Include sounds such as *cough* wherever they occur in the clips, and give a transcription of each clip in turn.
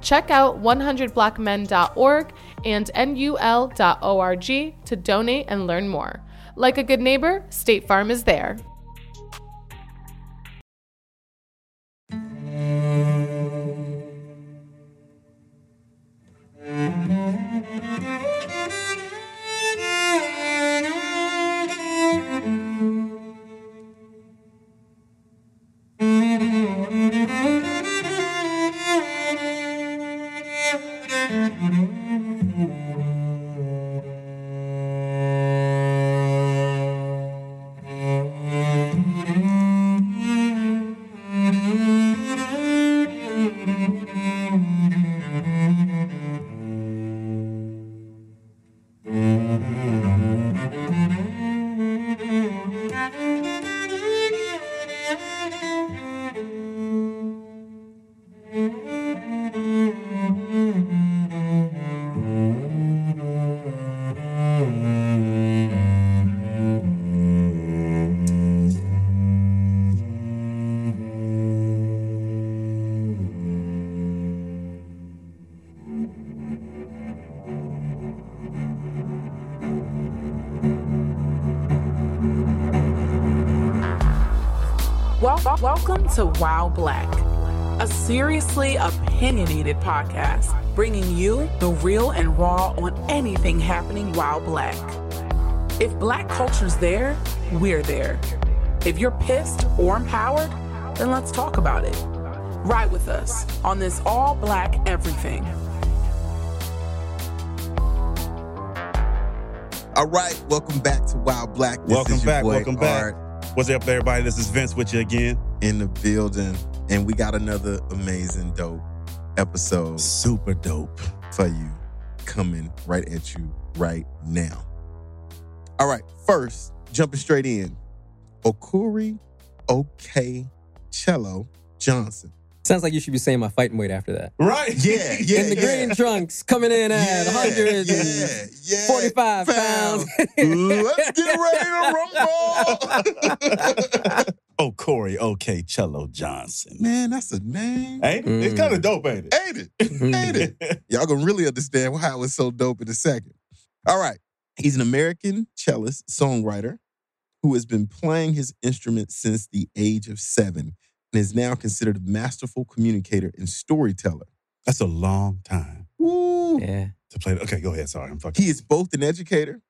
Check out 100blackmen.org and nul.org to donate and learn more. Like a good neighbor, State Farm is there. To While Black, a seriously opinionated podcast bringing you the real and raw on anything happening while black. If black culture's there, we're there. If you're pissed or empowered, then let's talk about it. Ride with us on this all black everything. All right, welcome back to While Black. This welcome is your back. boy Welcome back. Art What's up, everybody? This is Vince with you again. In the building, and we got another amazing, dope episode Super dope. for you coming right at you right now. All right, first, jumping straight in, Okorie OK Cello Johnson. Sounds like you should be saying my fighting weight after that. Right? Yeah, yeah, *laughs* in the yeah. green trunks, coming in at Yeah, 145 yeah, pounds. Let's get *laughs* ready to rumble. *laughs* oh, Corey, OkCello Johnson. Man, that's a name. Ain't it? It's Mm. kind of dope, ain't it? Ain't it? Ain't it? Y'all gonna really understand why it was so dope in a second. All right. He's an American cellist, songwriter, who has been playing his instrument since the age of seven and is now considered a masterful communicator and storyteller. That's a long time Woo. Yeah. to play. Okay, go ahead. Sorry, I'm fucking. He is both an educator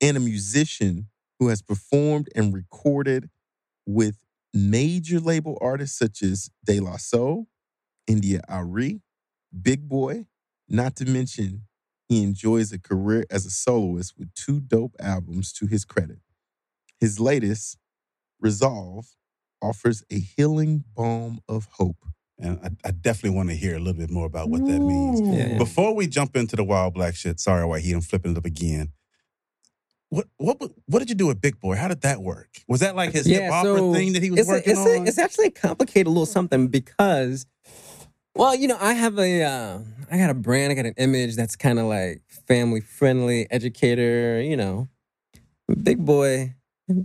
and a musician who has performed and recorded with major label artists such as De La Soul, India Arie, Big Boi, not to mention he enjoys a career as a soloist with two dope albums to his credit. His latest, Resolve, offers a healing balm of hope. and I, I definitely want to hear a little bit more about what that means. Yeah. Before we jump into the wild black shit, sorry, White Heat, I'm flipping it up again. What what what did you do with Big Boi? How did that work? Was that like his hip Yeah, opera so thing that he was it's, a- working it's, on? A, it's actually a complicated little something because, well, you know, I have a, uh, I got a brand, I got an image that's kind of like family friendly, educator, you know, Big Boi,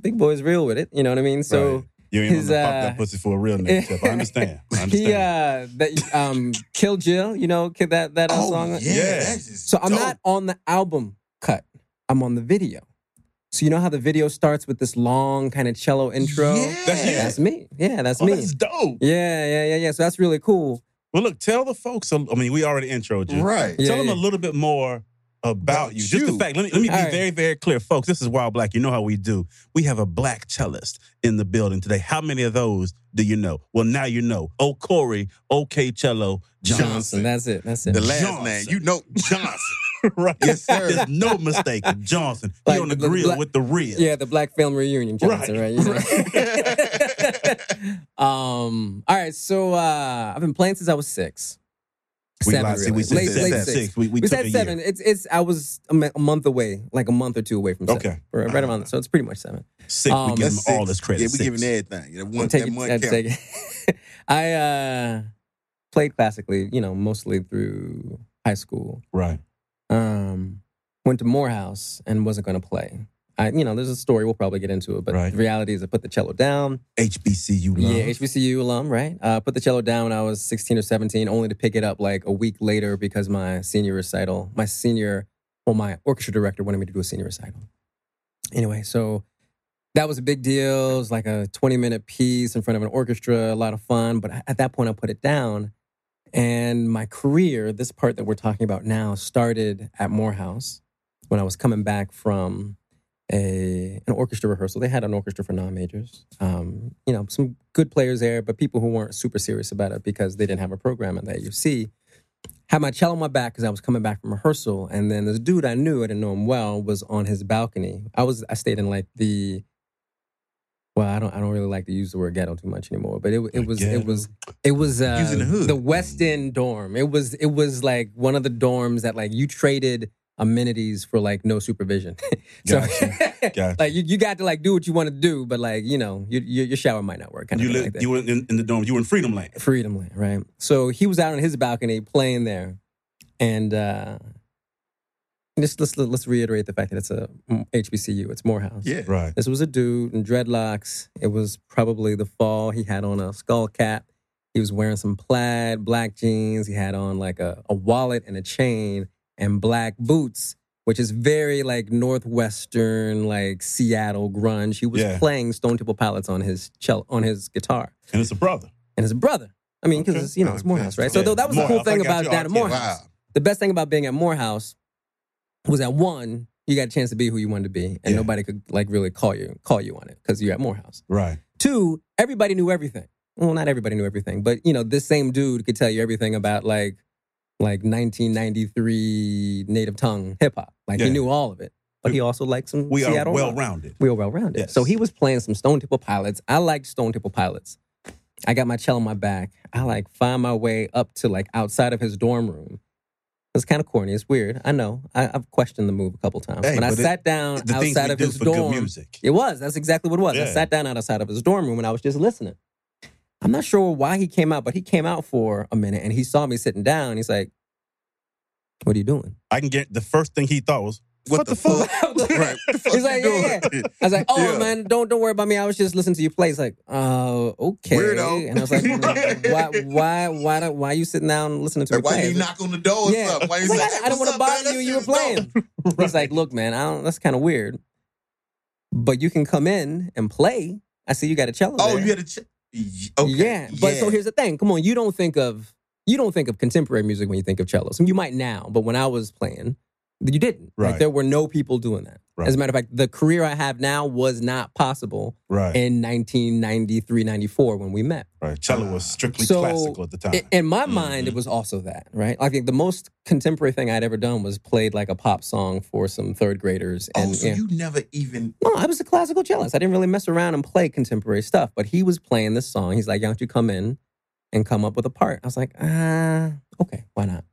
Big Boi's real with it, you know what I mean? So, Right. You ain't his, gonna pop uh, that pussy for a real nigga. Tip. I understand. *laughs* I understand. he, uh, that, um, Kill Jill, you know, kid- that, that uh, song. Yeah. So I'm dope. not on the album cut. I'm on the video. So you know how the video starts with this long kind of cello intro? Yeah. That's you? That's me. Yeah, that's oh, me. that's dope. Yeah, yeah, yeah, yeah. So that's really cool. Well, look, tell the folks. I mean, we already introed you. Right. Yeah, tell them a little bit more about, About you. Just the fact. Let me let me be All right. very very clear, folks. This is While Black. You know how we do. We have a black cellist in the building today. How many of those do you know? Well, now you know. Oh, Corey, OkCello Johnson. Johnson. That's it. That's it. The last Johnson. name, you know Johnson. *laughs* right. Yes, sir. There's no mistake. Johnson. Like he on the, the grill black- with the ribs. yeah, the Black Film Reunion Johnson, right? Right. *laughs* um. All right. So uh, I've been playing since I was six. We seven, lied. See, we really. said late, six. late Six. six. We- we We, said seven. It's it's. I was a, month away, like a month or two away from seven. Okay. right, right around. So it's pretty much seven. Six. Um, we give them all this credit. Yeah, we Six. giving everything. That one, take that it, one I'd take it. *laughs* I uh, played classically, you know, mostly through high school. Right. Um, went to Morehouse and wasn't going to play. I, you know, there's a story we'll probably get into it, but Right. the reality is I put the cello down. HBCU. Love. Yeah, HBCU alum, right? Uh, put the cello down when I was 16 or 17, only to pick it up like a week later because my senior recital, my senior, well, my orchestra director wanted me to do a senior recital. Anyway, so that was a big deal. It was like a 20 minute piece in front of an orchestra, a lot of fun. But at that point, I put it down. And my career, this part that we're talking about now, started at Morehouse when I was coming back from a an orchestra rehearsal. They had an orchestra for non majors. Um, you know, some good players there, but people who weren't super serious about it because they didn't have a program at the AUC. Had my cello on my back because I was coming back from rehearsal, and then this dude I knew, I didn't know him well, was on his balcony. I was I stayed in like the well, I don't I don't really like to use the word ghetto too much anymore, but it it was it was it was uh, Using the hood. West End dorm. It was it was like one of the dorms that like you traded amenities for like no supervision. *laughs* so Gotcha. *laughs* Gotcha. like you, you got to like do what you want to do, but like you know you, you, your shower might not work. Kind You thing live. like that. you were in, in the dome. You were in Freedom Land. Freedom Land, right? So he was out on his balcony playing there, and uh, just let's let's reiterate the fact that it's a HBCU. It's Morehouse. Yeah. Right. This was a dude in dreadlocks. It was probably the fall. He had on a skull cap. He was wearing some plaid, black jeans. He had on like a, a wallet and a chain and black boots, which is very like Northwestern, like Seattle grunge. He was Yeah. playing Stone Temple Pilots on his cello, on his guitar. And it's a brother. And it's a brother. I mean, because Okay. it's, you know, it's Morehouse, right? So Yeah. though that was the cool thing about that at Morehouse Wow. the best thing about being at Morehouse was that one, you got a chance to be who you wanted to be, and Yeah. nobody could like really call you call you on it because you're at Morehouse. Right. Two, everybody knew everything. Well, not everybody knew everything, but you know, this same dude could tell you everything about like like 1993 native tongue hip hop. Like Yeah. he knew all of it, but he also liked some We are well-rounded. We were well rounded. Yes. So he was playing some Stone Temple Pilots. I liked Stone Temple Pilots. I got my cello on my back. I like find my way up to like outside of his dorm room. It's kind of corny. It's weird. I know. I, I've questioned the move a couple times. Hey, when I it- sat down outside of his for dorm, good music. it was. That's exactly what it was. I sat down outside of his dorm room and I was just listening. I'm not sure why he came out, but he came out for a minute and he saw me sitting down. He's like, "What are you doing?" I can get the first thing he thought was, What, the, fuck? *laughs* right. The fuck He's like, yeah, doing? I was like, "Oh Yeah. man, don't don't worry about me. I was just listening to you play." He's like, "Oh, okay." Weirdo. And I was like, "Why, *laughs* why, why, do- why are you sitting down listening to Like, me why play?" you He's like, knock on the door or Yeah. something? Why you like, like, I, I don't want to bother you. You were playing. He's like, "Look, man, I don't, that's kind of weird, but you can come in and play. I see you got a cello. Oh, there. you had a ch- okay. Yeah, but so here's the thing. Come on, you don't think of you don't think of contemporary music when you think of cellos. You might now, but when I was playing, you didn't. Like, Right. there were no people doing that. Right. As a matter of fact, the career I have now was not possible right. in 1993, 94 when we met. right. Cello was strictly So, classical at the time. In my mind, it was also that, right? I think the most contemporary thing I'd ever done was played like a pop song for some third graders. Oh, And so yeah. you never even. No, I was a classical cellist. I didn't really mess around and play contemporary stuff, but he was playing this song. He's like, "Why don't you come in and come up with a part?" I was like, "Ah, okay, why not?"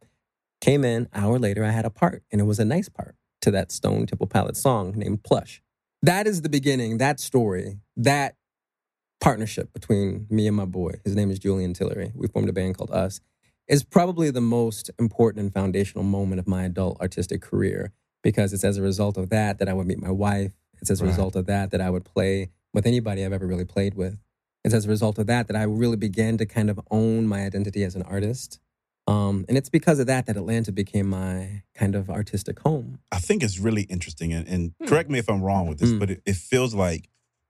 Came in. Hour later, I had a part, and it was a nice part to that Stone Temple Pilots song named "Plush." That is the beginning. That story. That partnership between me and my boy. His name is Julian Tillery. We formed a band called Us. Is probably the most important and foundational moment of my adult artistic career because it's as a result of that that I would meet my wife. It's as a Right. result of that that I would play with anybody I've ever really played with. It's as a result of that that I really began to kind of own my identity as an artist. Um, and it's because of that that Atlanta became my kind of artistic home. I think it's really interesting, and, and Hmm. correct me if I'm wrong with this, Hmm. but it, it feels like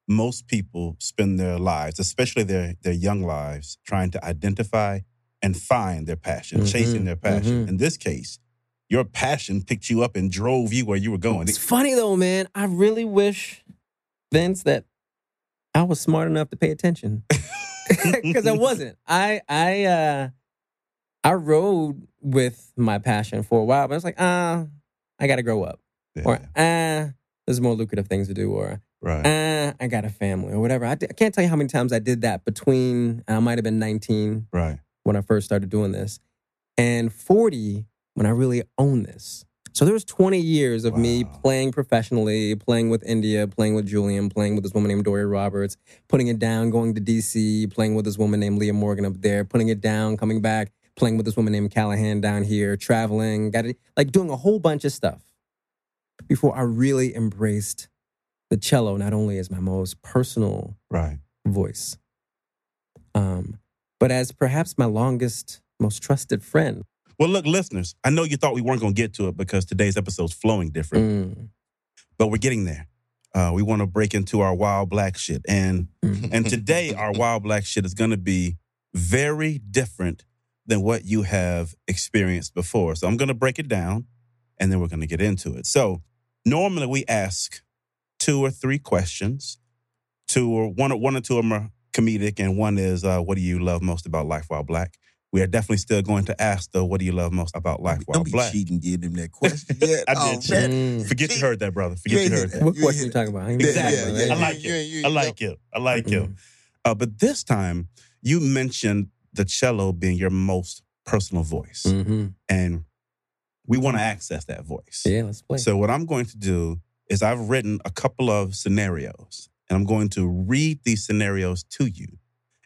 most people spend their lives, especially their their young lives, trying to identify and find their passion, Mhm, chasing their passion. mhm. In this case, your passion picked you up and drove you where you were going. It's funny though, man. I really wish, Vince, that I was smart enough to pay attention. *laughs* *laughs* Because I wasn't. I I uh I rode with my passion for a while, but I was like, ah, I gotta grow up. Yeah, Or ah, there's more lucrative things to do, or right. ah, I got a family, or whatever. I, can't tell you how many times I did that between I might have been 19 right. when I first started doing this. and 40 when I really own this. So there was 20 years of me playing professionally, playing with India, playing with Julian, playing with this woman named Dory Roberts, putting it down, going to DC, playing with this woman named Leah Morgan up there, putting it down, coming back, playing with this woman named Callahan down here, traveling, got it, like doing a whole bunch of stuff before I really embraced the cello not only as my most personal Right. voice, um, but as perhaps my longest, most trusted friend. Well, look, listeners, I know you thought we weren't going to get to it because today's episode's flowing different, Mm. but we're getting there. Uh, we want to break into our wild black shit. And Mhm. and today our wild black shit is going to be very different than what you have experienced before. So I'm going to break it down and then we're going to get into it. So normally we ask two or three questions. Two or one or one or two of them are comedic and one is uh, what do you love most about life while black? We are definitely still going to ask though, what do you love most about life while black?" Don't be cheating, give him that question yet. *laughs* I did oh, cheat. man. Mm. Forget you heard that, brother. Forget ain't you heard that. that. What You question hit you talking about? Exactly. got Yeah, yeah, I like you- it. I like it. I like it. Mhm. Uh, but this time, you mentioned the cello being your most personal voice, Mhm. and we want to access that voice. Yeah, let's play. So, what I'm going to do is I've written a couple of scenarios, and I'm going to read these scenarios to you,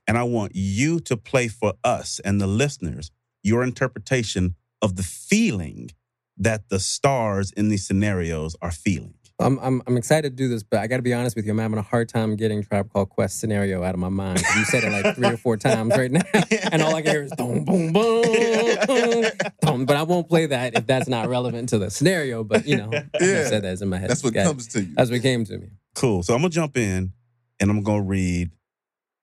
and I want you to play for us and the listeners your interpretation of the feeling that the stars in these scenarios are feeling. I'm, I'm I'm excited to do this, but I got to be honest with you. I'm having a hard time getting Tribe Called Quest scenario out of my mind. You said it like three or four times right now, *laughs* and all I can hear is boom, boom, boom, boom. *laughs* But I won't play that if that's not relevant to the scenario. But you know, I said that in my head. That's what Got it. comes to you. That's what came to me. Cool. So I'm gonna jump in and I'm gonna read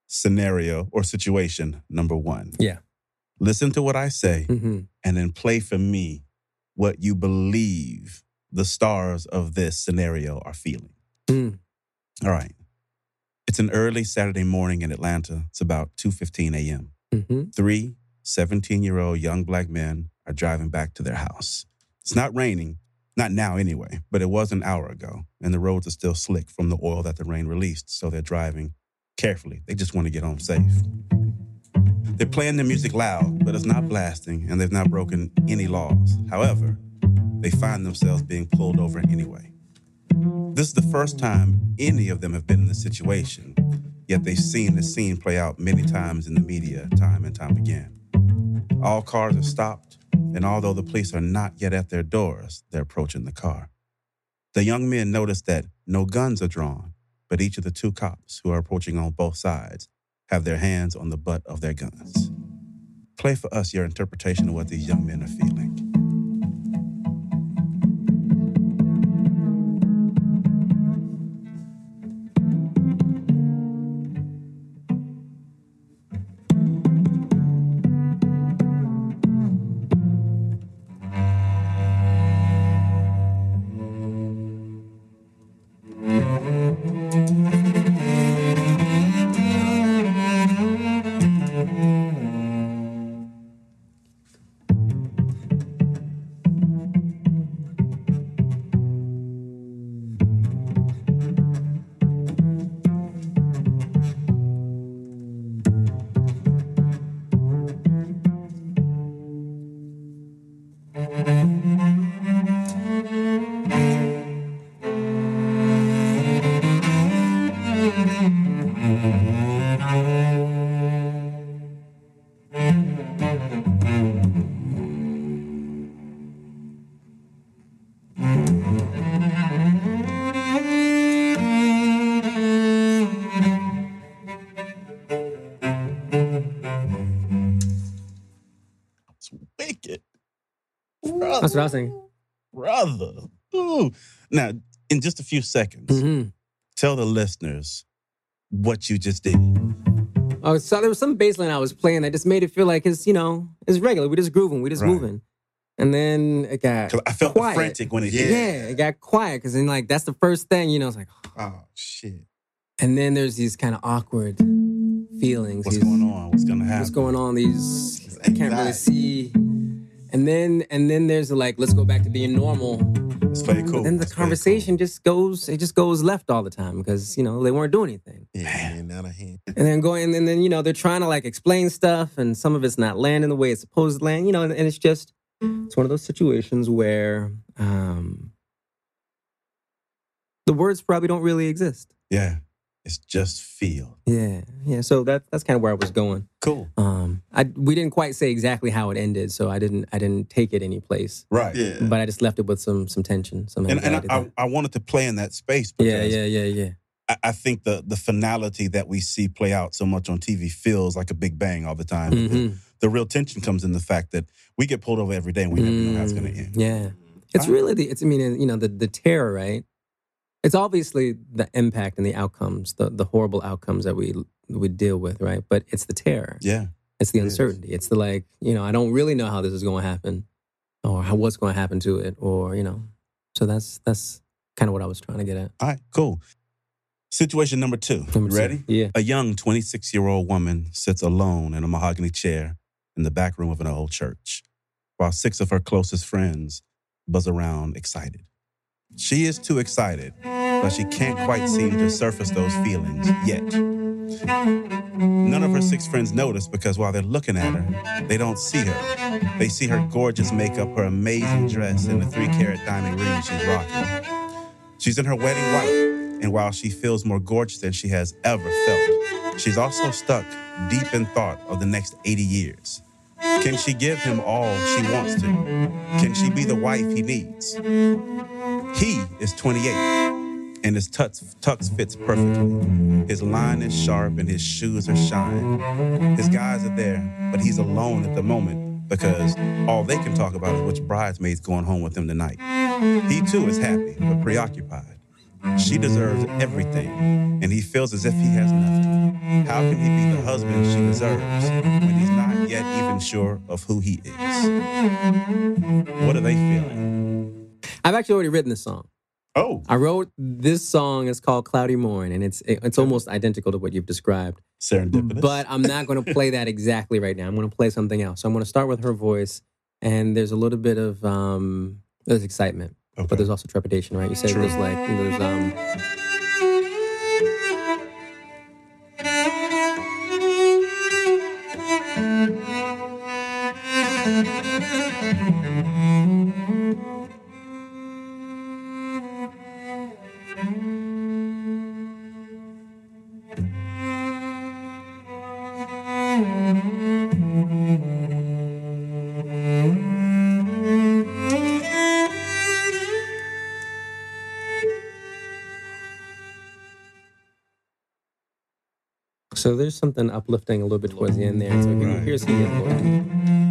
scenario or situation number one. Yeah. Listen to what I say hmm and then play for me what you believe the stars of this scenario are feeling. Mm. All right. It's an early Saturday morning in Atlanta. It's about 2:15 a.m. hmm Three 17-year-old young black men are driving back to their house. It's not raining, not now anyway, but it was an hour ago, and the roads are still slick from the oil that the rain released, so they're driving carefully. They just want to get home safe. They're playing the music loud, but it's not blasting, and they've not broken any laws. However, they find themselves being pulled over anyway. This is the first time any of them have been in this situation, yet they've seen the scene play out many times in the media, time and time again. All cars are stopped, and although the police are not yet at their doors, they're approaching the car. The young men notice that no guns are drawn, but each of the two cops who are approaching on both sides have their hands on the butt of their guns. Play for us your interpretation of what these young men are feeling. That's what I was thinking. Brother. Ooh. Now, in just a few seconds, hmm tell the listeners what you just did. Oh, so there was some bass line I was playing that just made it feel like it's you know it's regular. We just grooving. We just Right. moving. And then it got I felt quiet. frantic when it Yeah. hit. Yeah, it got quiet because then like that's the first thing you know. It's like, Oh shit. and then there's these kind of awkward feelings. What's these- going on? What's gonna happen? What's going on? These I can't really see. And then and then there's the like, let's go back to being normal Let's play cool. Then the Let's conversation just goes, it just goes left all the time because you know they weren't doing anything. Yeah, out of hand. And then going, and then you know they're trying to like explain stuff, and some of it's not landing the way it's supposed to land. You know, and, and it's just it's one of those situations where um, the words probably don't really exist. Yeah. It's just feel. Yeah, yeah. So that that's kind of where I was going. Cool. Um, I we didn't quite say exactly how it ended, so I didn't I didn't take it any place, Right. Yeah. but I just left it with some some tension, some And, and. I. I, I wanted to play in that space yeah, because yeah, yeah, yeah. I, I think the the finality that we see play out so much on TV feels like a big bang all the time. But the, the real tension comes in the fact that we get pulled over every day and we never know how it's going to Mm, end. Yeah, it's I- really the. It's I mean, you know, the the terror, right? It's obviously the impact and the outcomes, the the horrible outcomes that we we deal with, right? But it's the terror. Yeah. It's the It is. uncertainty. It's the like, you know, I don't really know how this is going to happen, or how what's going to happen to it, or you know. So that's that's kind of what I was trying to get at. All right. Cool. Situation number two. Number You two. ready? Yeah. A young 26 year old woman sits alone in a mahogany chair in the back room of an old church, while six of her closest friends buzz around excited. She is too excited, but she can't quite seem to surface those feelings yet. None of her six friends notice because while they're looking at her, they don't see her. They see her gorgeous makeup, her amazing dress, and the three carat diamond ring she's rocking. She's in her wedding white, and while she feels more gorgeous than she has ever felt, she's also stuck deep in thought of the next 80 years. Can she give him all she wants to? Can she be the wife he needs? He is 28, and his tux, tux fits perfectly. His line is sharp, and his shoes are shine. His guys are there, but he's alone at the moment because all they can talk about is which bridesmaid's going home with him tonight. He too is happy, but preoccupied. She deserves everything, and he feels as if he has nothing. How can he be the husband she deserves when he's not yet even sure of who he is? What are they feeling? I've actually already written this song. Oh, I wrote this song. It's called Cloudy Morn, and it's it's almost identical to what you've described. serendipitous. But I'm not going *laughs* to play that exactly right now. I'm going to play something else. So I'm going to start with her voice, and there's a little bit of um, there's excitement, Okay. but there's also trepidation, right? You said True. there's like there's um. Something uplifting a little bit towards the end there. So here- here's he is. Lord.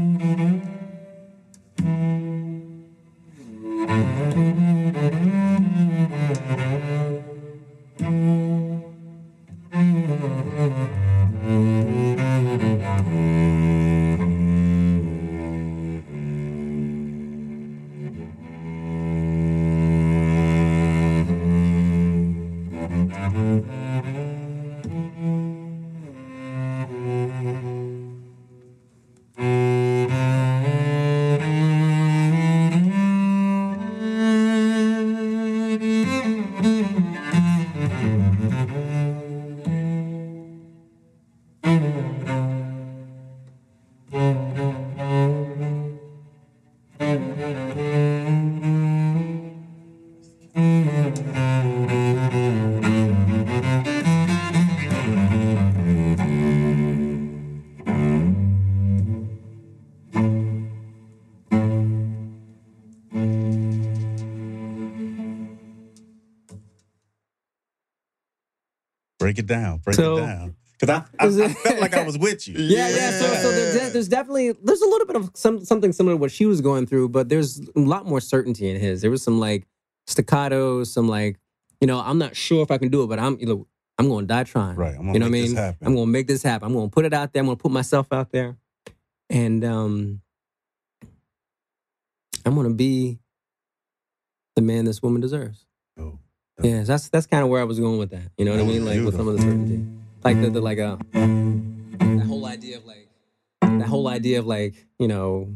Break it down. Break So- it down. Because I, I, I felt like I was with you. *laughs* Yeah, yeah. So, so there's, there's definitely there's a little bit of some something similar to what she was going through, but there's a lot more certainty in his. There was some like staccato, some like you know I'm not sure if I can do it, but I'm you know I'm going to die trying. Right. I'm gonna You know what I make mean? this happen. I'm going to make this happen. I'm going to put it out there. I'm going to put myself out there, and um, I'm going to be the man this woman deserves. Oh. Yeah, that's that's kind of where I was going with that. You know what I mean? Like with some of the certainty, like the, the like a that whole idea of like that whole idea of like you know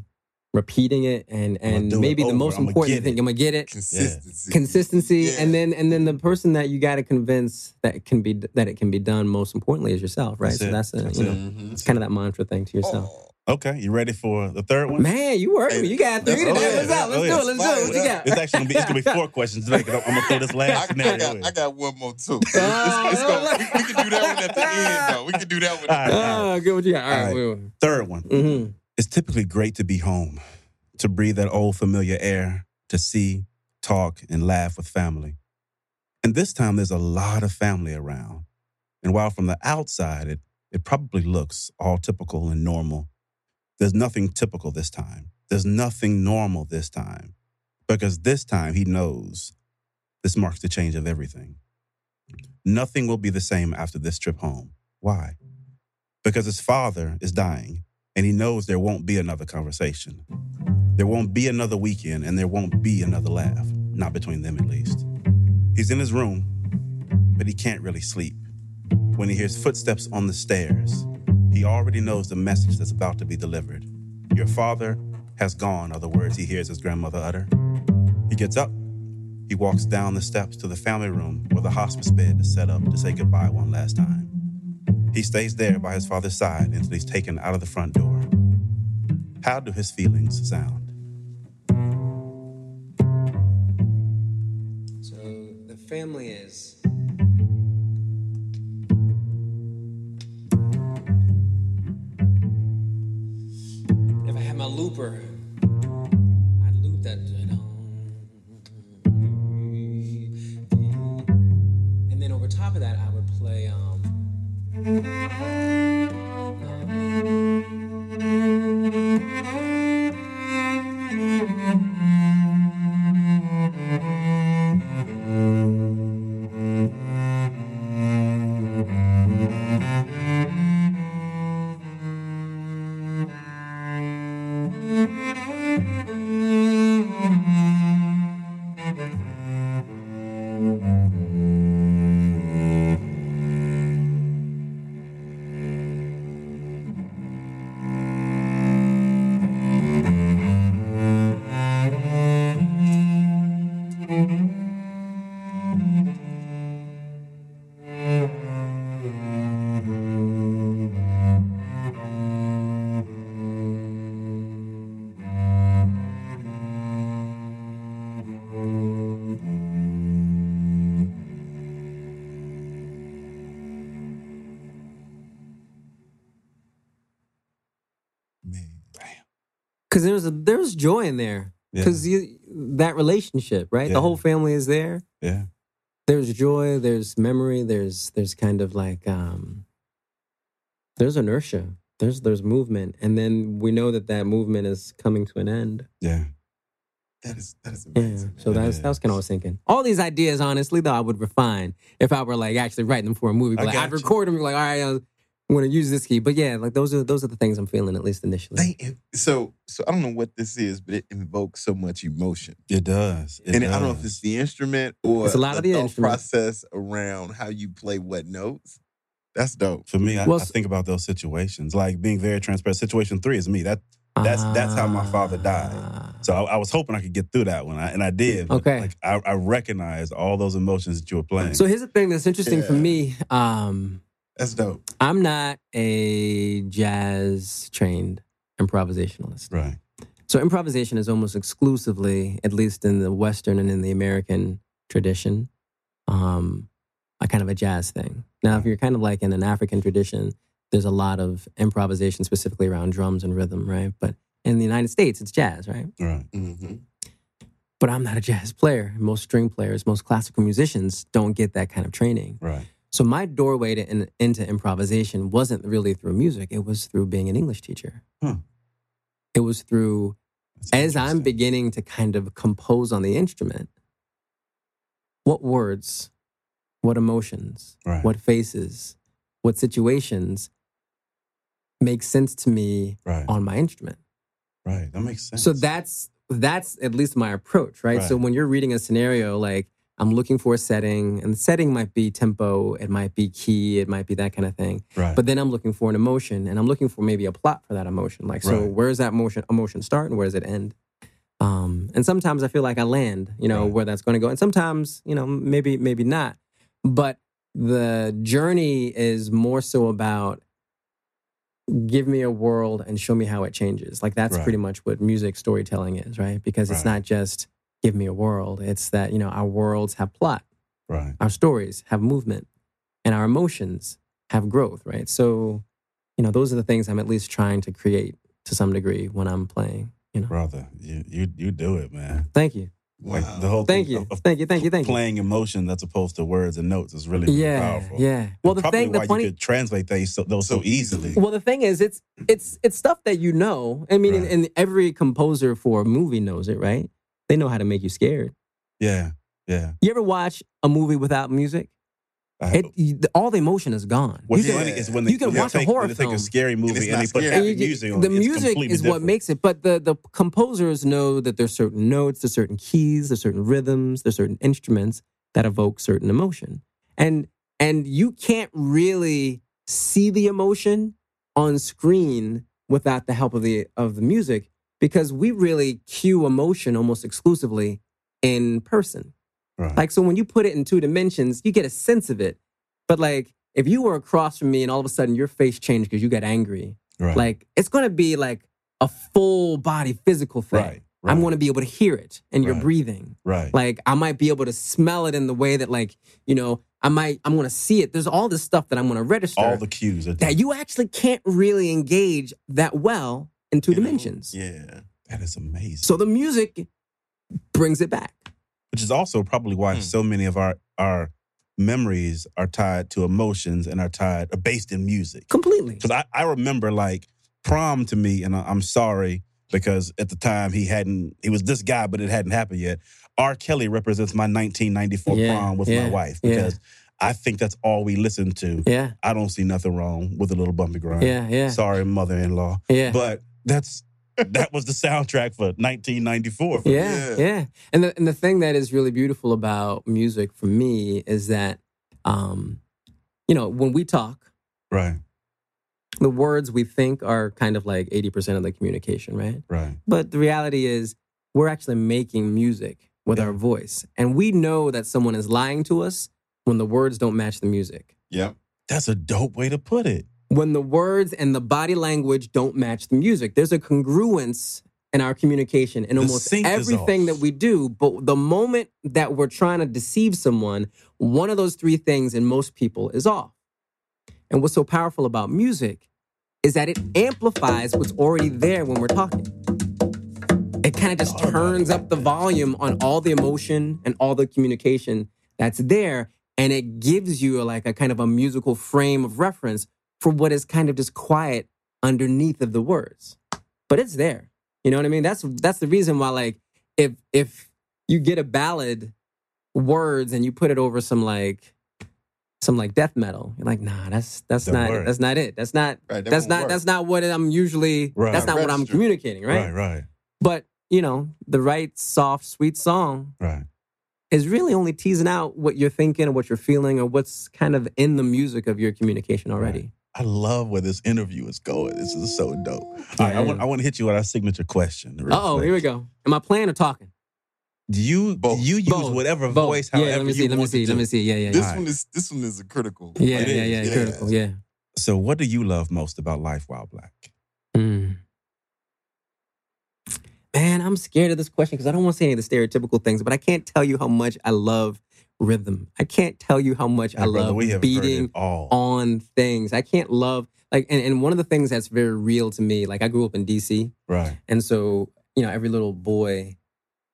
repeating it and and maybe the over. most important thing. I'm gonna get it Consistency. consistency Yeah. and then and then the person that you got to convince that it can be that it can be done most importantly is yourself right That's so it. that's a, That's you it. know Mhm. it's kind of that mantra thing to yourself Oh, Okay, you ready for the third one? man you working Hey, you got three today oh, yeah, let's out let's oh, do it let's do it what you got It's actually gonna be it's gonna be four *laughs* questions today. 'cause I'm, I'm gonna throw this I, last I scenario. got, in. I got one more too. *laughs* It's- Oh, it's- it's gonna- we, we can do that one at the end, though. We can do that one. All At right. the end. oh good what you got all right, All well, Third one. mhm. It's typically great to be home, to breathe that old familiar air, to see, talk, and laugh with family. And this time there's a lot of family around. And while from the outside it, it probably looks all typical and normal, there's nothing typical this time. There's nothing normal this time. Because this time he knows this marks the change of everything. Nothing will be the same after this trip home. Why? Because his father is dying and he knows there won't be another conversation. There won't be another weekend, and there won't be another laugh, not between them at least. He's in his room, but he can't really sleep. When he hears footsteps on the stairs, he already knows the message that's about to be delivered. Your father has gone, are the words he hears his grandmother utter. He gets up, he walks down the steps to the family room where the hospice bed is set up to say goodbye one last time. He stays there by his father's side until he's taken out of the front door. How do his feelings sound? so the family is looper. I'd loop that and then over top of that I would play um because there's a there's joy in there Yeah. because that relationship right Yeah. the whole family is there Yeah. there's joy there's memory there's there's kind of like um there's inertia there's there's movement and then we know that that movement is coming to an end Yeah. That is that is yeah so that's that was kind of what I was thinking all these ideas honestly though i would refine if i were like actually writing them for a movie I like i'd you. record them like all right i'm going to use this key but yeah like those are those are the things i'm feeling at least initially They, so so I don't know what this is, but it invokes so much emotion. It does. It and I don't know if it's the instrument or It's a lot of the thought instrument. process around how you play what notes. That's dope. For me, I, Well, I think about those situations, like being very transparent. Situation three is me. That That's- that's how my father died. Ah. so I, I was hoping I could get through that one, I, and I did. Okay. like I, I recognize all those emotions that you were playing. so here's the thing that's interesting for me um That's dope. I'm not a jazz trained improvisationalist. right. So improvisation is almost exclusively, at least in the Western and in the American tradition, um, a kind of a jazz thing. Now, if you're kind of like in an African tradition, there's a lot of improvisation specifically around drums and rhythm, right? But in the United States, it's jazz, right? Right. Mm-hmm. But I'm not a jazz player. Most string players, most classical musicians don't get that kind of training. Right. So my doorway to in, into improvisation wasn't really through music. It was through being an English teacher. Huh. It was through That's as I'm beginning to kind of compose on the instrument. What words, what emotions, Right. what faces, what situations make sense to me Right. on my instrument. Right. That makes sense. So that's that's at least my approach, right? So when you're reading a scenario, like I'm looking for a setting, and the setting might be tempo, it might be key, it might be that kind of thing. Right. But then I'm looking for an emotion, and I'm looking for maybe a plot for that emotion. Like, so Right. where does that emotion emotion start, and where does it end? Um, and sometimes I feel like I land, you know, Right. where that's going to go, and sometimes, you know, maybe maybe not. But the journey is more so about give me a world and show me how it changes. Like that's pretty much what music storytelling is, right? Because it's not just give me a world. It's that, you know, our worlds have plot, right. our stories have movement, and our emotions have growth, right? So, you know, those are the things I'm at least trying to create to some degree when I'm playing, you know. Brother, you you you do it, man. Thank you. Like the whole Thank thing you. of- of Thank you. Thank you. Thank you. playing emotion as opposed to words and notes is really, really Yeah. powerful. Yeah. Well, the Probably thing, the why funny, you could translate things so, those so, So easily. easily. Well, the thing is, it's it's it's stuff that you know. I mean, and, and every composer for a movie knows it, right? They know how to make you scared. Yeah, yeah. You ever watch a movie without music? It you- all the emotion is gone. What's You can- funny is when they, you can when they watch a horror when they take film. a scary movie it's and, not they put scary. and you get- music on the it. Music completely is what makes it. But the the composers know that there's certain notes, there's certain keys, there's certain rhythms, there's certain instruments that evoke certain emotion, and and you can't really see the emotion on screen without the help of the of the music because we really cue emotion almost exclusively in person. Right. Like so when you put it in two dimensions, you get a sense of it. But like if you were across from me and all of a sudden your face changed because you got angry, right. like it's gonna be like a full body physical thing. right. I'm gonna be able to hear it and your Right. breathing. right. Like I might be able to smell it in the way that like, you know, I might I'm gonna see it. There's all this stuff that I'm gonna register all the cues that you actually can't really engage that well in two You know? dimensions. Yeah. that is amazing. So the music brings it back. Which is also probably why Hmm. so many of our our memories are tied to emotions and are tied are based in music. Completely. Because I, I remember like prom to me, and I, I'm sorry because at the time he hadn't he was this guy, but it hadn't happened yet. R. Kelly represents my 1994 Yeah, prom with yeah, my wife yeah. because I think that's all we listened to. Yeah. I don't see nothing wrong with a little bump and grind. Yeah. Yeah. Sorry, mother-in-law, Yeah. but that's that was the soundtrack for 1994. Yeah, Yeah. yeah. And the and the thing that is really beautiful about music for me is that um you know, when we talk, Right, the words we think are kind of like 80% of the communication, right? right, But the reality is we're actually making music with Yeah. our voice. And we know that someone is lying to us when the words don't match the music. Yep. that's a dope way to put it. When the words and the body language don't match the music. There's a congruence in our communication in The almost everything that we do. But the moment that we're trying to deceive someone, one of those three things in most people is off. And what's so powerful about music is that it amplifies what's already there when we're talking. It kind of just turns up the volume on all the emotion and all the communication that's there. And it gives you like a kind of a musical frame of reference for what is kind of just quiet underneath of the words. But it's there. You know what I mean? That's that's the reason why like if if you get a ballad words and you put it over some like some like death metal, you're like, nah, that's that's Don't not work. that's not it. That's not Right. that that's won't work. that's not what I'm usually Right. that's not what I'm communicating, right? right, right, But you know, the right soft, sweet song right. is really only teasing out what you're thinking or what you're feeling or what's kind of in the music of your communication already. I love where this interview is going. This is so dope. All right, I want I want to hit you with our signature question. Oh, here we go. Am I playing or talking? Do you Both. you use Both. whatever Both. voice, yeah, however let me see. you Let me see. Let me see. Yeah, yeah, This yeah. All right. one is this one is a critical. Yeah, It yeah, yeah, yeah. critical. Yeah. So, what do you love most about life while black? Mm. Man, I'm scared of this question because I don't want to say any of the stereotypical things, but I can't tell you how much I love rhythm. I can't tell you how much I love beating on things. I can't love like and, and one of the things that's very real to me, like I grew up in DC. Right. And so, you know, every little boy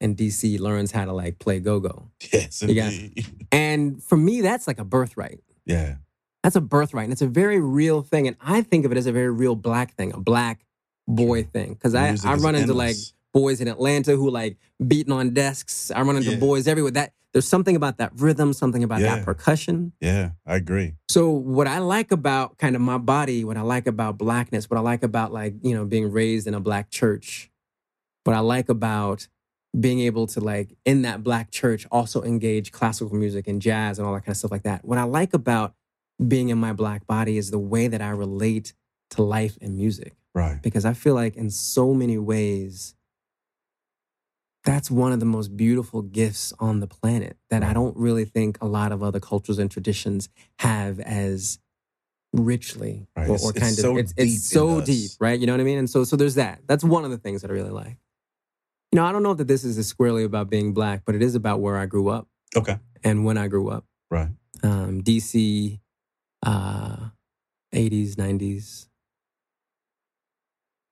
in DC learns how to like play go-go. Yes, indeed. *laughs* And for me, that's like a birthright. Yeah. That's a birthright. And it's a very real thing. And I think of it as a very real black thing, a black boy thing. Because I, Music I is run into like boys in Atlanta who like beating on desks. I run into Yeah. boys everywhere. That there's something about that rhythm, something about Yeah. that percussion. Yeah, I agree. So what I like about kind of my body, what I like about blackness, what I like about like, you know, being raised in a black church, what I like about being able to like in that black church also engage classical music and jazz and all that kind of stuff like that. What I like about being in my black body is the way that I relate to life and music Right. because I feel like in so many ways, that's one of the most beautiful gifts on the planet that I don't really think a lot of other cultures and traditions have as richly Right. or, It's- or it's kind so of it's, deep it's so deep, right? You know what I mean? And so so there's that. That's one of the things that I really like. You know, I don't know that this is squarely about being black, but it is about where I grew up Okay. and when I grew up. Right. Um, DC, uh, 80s, 90s,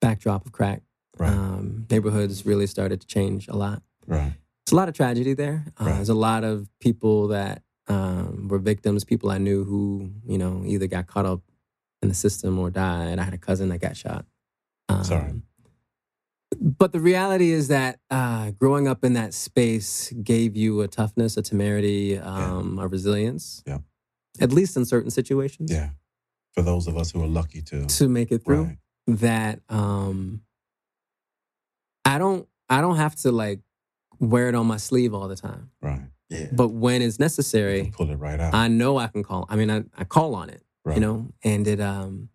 backdrop of crack Right. um, neighborhoods really started to change a lot. right. There's a lot of tragedy there. Uh, Right. There's a lot of people that um, were victims, people I knew who, you know, either got caught up in the system or died. I had a cousin that got shot. Um, Sorry. But the reality is that uh, growing up in that space gave you a toughness, a temerity, um, a resilience. Yeah. At least in certain situations. Yeah. For those of us who are lucky to. To make it through. Right. that um I don't I don't have to like wear it on my sleeve all the time. Right. Yeah. But when it's necessary, pull it right out. I know I can call. I mean I, I call on it, right. you know, and it um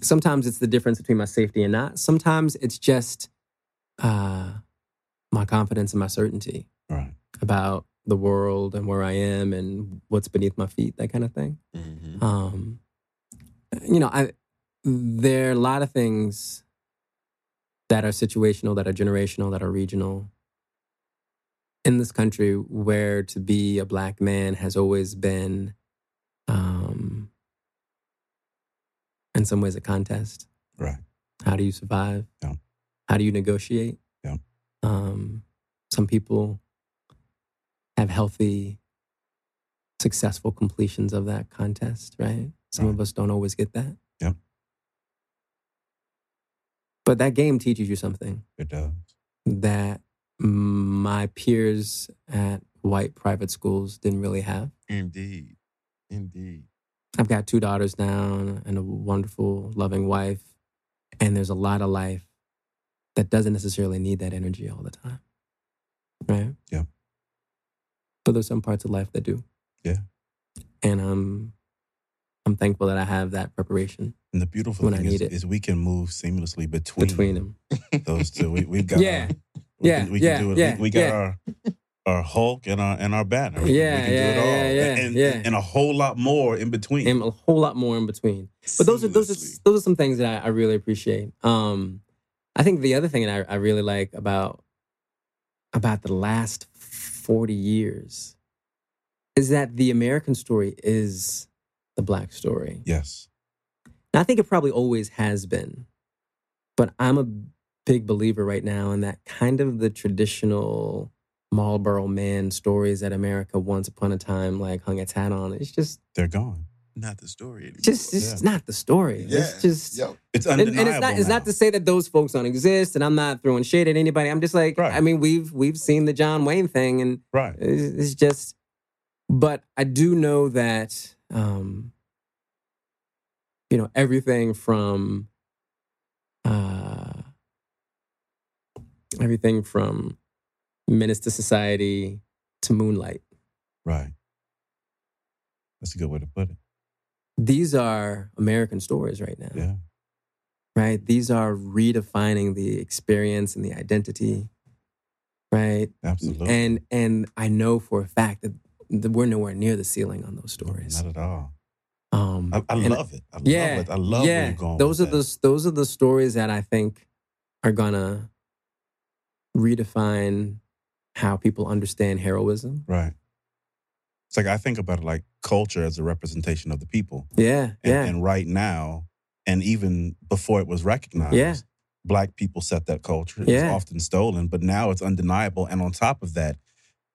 sometimes it's the difference between my safety and not. Sometimes it's just uh my confidence and my certainty Right. about the world and where I am and what's beneath my feet, that kind of thing. Mhm. Um, you know, I there are a lot of things that are situational, that are generational, that are regional in this country where to be a black man has always been um in some ways a contest. Right. How do you survive? Yeah. How do you negotiate? Yeah. Um, some people have healthy, successful completions of that contest, right? Some of us don't always get that. Yep. But that game teaches you something It does. that my peers at white private schools didn't really have. Indeed. Indeed. I've got two daughters now and a wonderful, loving wife. And there's a lot of life that doesn't necessarily need that energy all the time. Right? Yeah. But there's some parts of life that do. Yeah. And I'm I'm thankful that I have that preparation And the beautiful When I thing is, it. is we can move seamlessly between, between them. *laughs* those two. We, we've got Yeah. our, we Yeah, can, we yeah, can do it. yeah, we, we got yeah. our our Hulk and our and our banner. We Yeah, we can yeah, do it all. yeah, yeah, and, yeah. and a whole lot more in between. And a whole lot more in between. But those are those are those are some things that I, I really appreciate. Um, I think the other thing that I, I really like about about the last forty years is that the American story is the black story. yes. And I think it probably always has been, but I'm a big believer right now in that kind of the traditional Marlboro man stories that America once upon a time like hung its hat on. It's just They're gone. Not the story anymore. just it's not the story. yeah. It's just Yo. It's undeniable. and it's not it's not to say that those folks don't exist, and I'm not throwing shade at anybody. I'm just like, Right. I mean, we've we've seen the John Wayne thing, and right. it's, it's just. But I do know that, um, you know, everything from, uh, everything from Menace to Society to Moonlight. Right. That's a good way to put it. These are American stories right now. Yeah. right? These are redefining the experience and the identity, right? Absolutely. And and I know for a fact that, that we're nowhere near the ceiling on those stories. Not at all. Um, I, I love it. I yeah, love it. I love yeah. where you're going. those are with the those are the stories that I think are gonna redefine how people understand heroism. right. It's like I think about it like culture as a representation of the people. Yeah, And, yeah, and right now, and even before it was recognized, Yeah. black people set that culture. It was Yeah. often stolen, but now it's undeniable. And on top of that,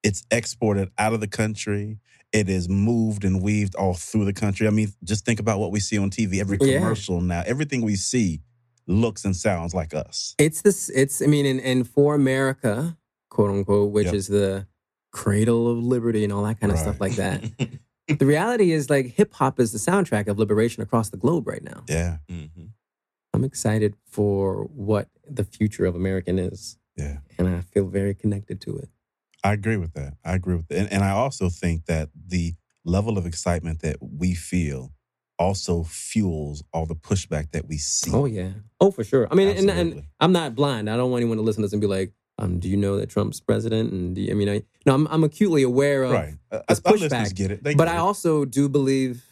it's exported out of the country. It is moved and weaved all through the country. I mean, just think about what we see on TV. Every Yeah. commercial now, everything we see looks and sounds like us. It's this. It's I mean, and, and for America, quote unquote, which Yep. is the cradle of liberty and all that kind of stuff like that. the reality is like hip hop is the soundtrack of liberation across the globe right now. Yeah, Mhm. I'm excited for what the future of American is. Yeah. and I feel very connected to it. I agree with that. I agree with that. And, and I also think that the level of excitement that we feel also fuels all the pushback that we see. Oh yeah, oh for sure. I mean, and, and I'm not blind. I don't want anyone to listen to this and be like, um, "Do you know that Trump's president?" And do you, I mean, I, no, I'm, I'm acutely aware of right. Uh, this our pushback, get it. They but get I it. also do believe,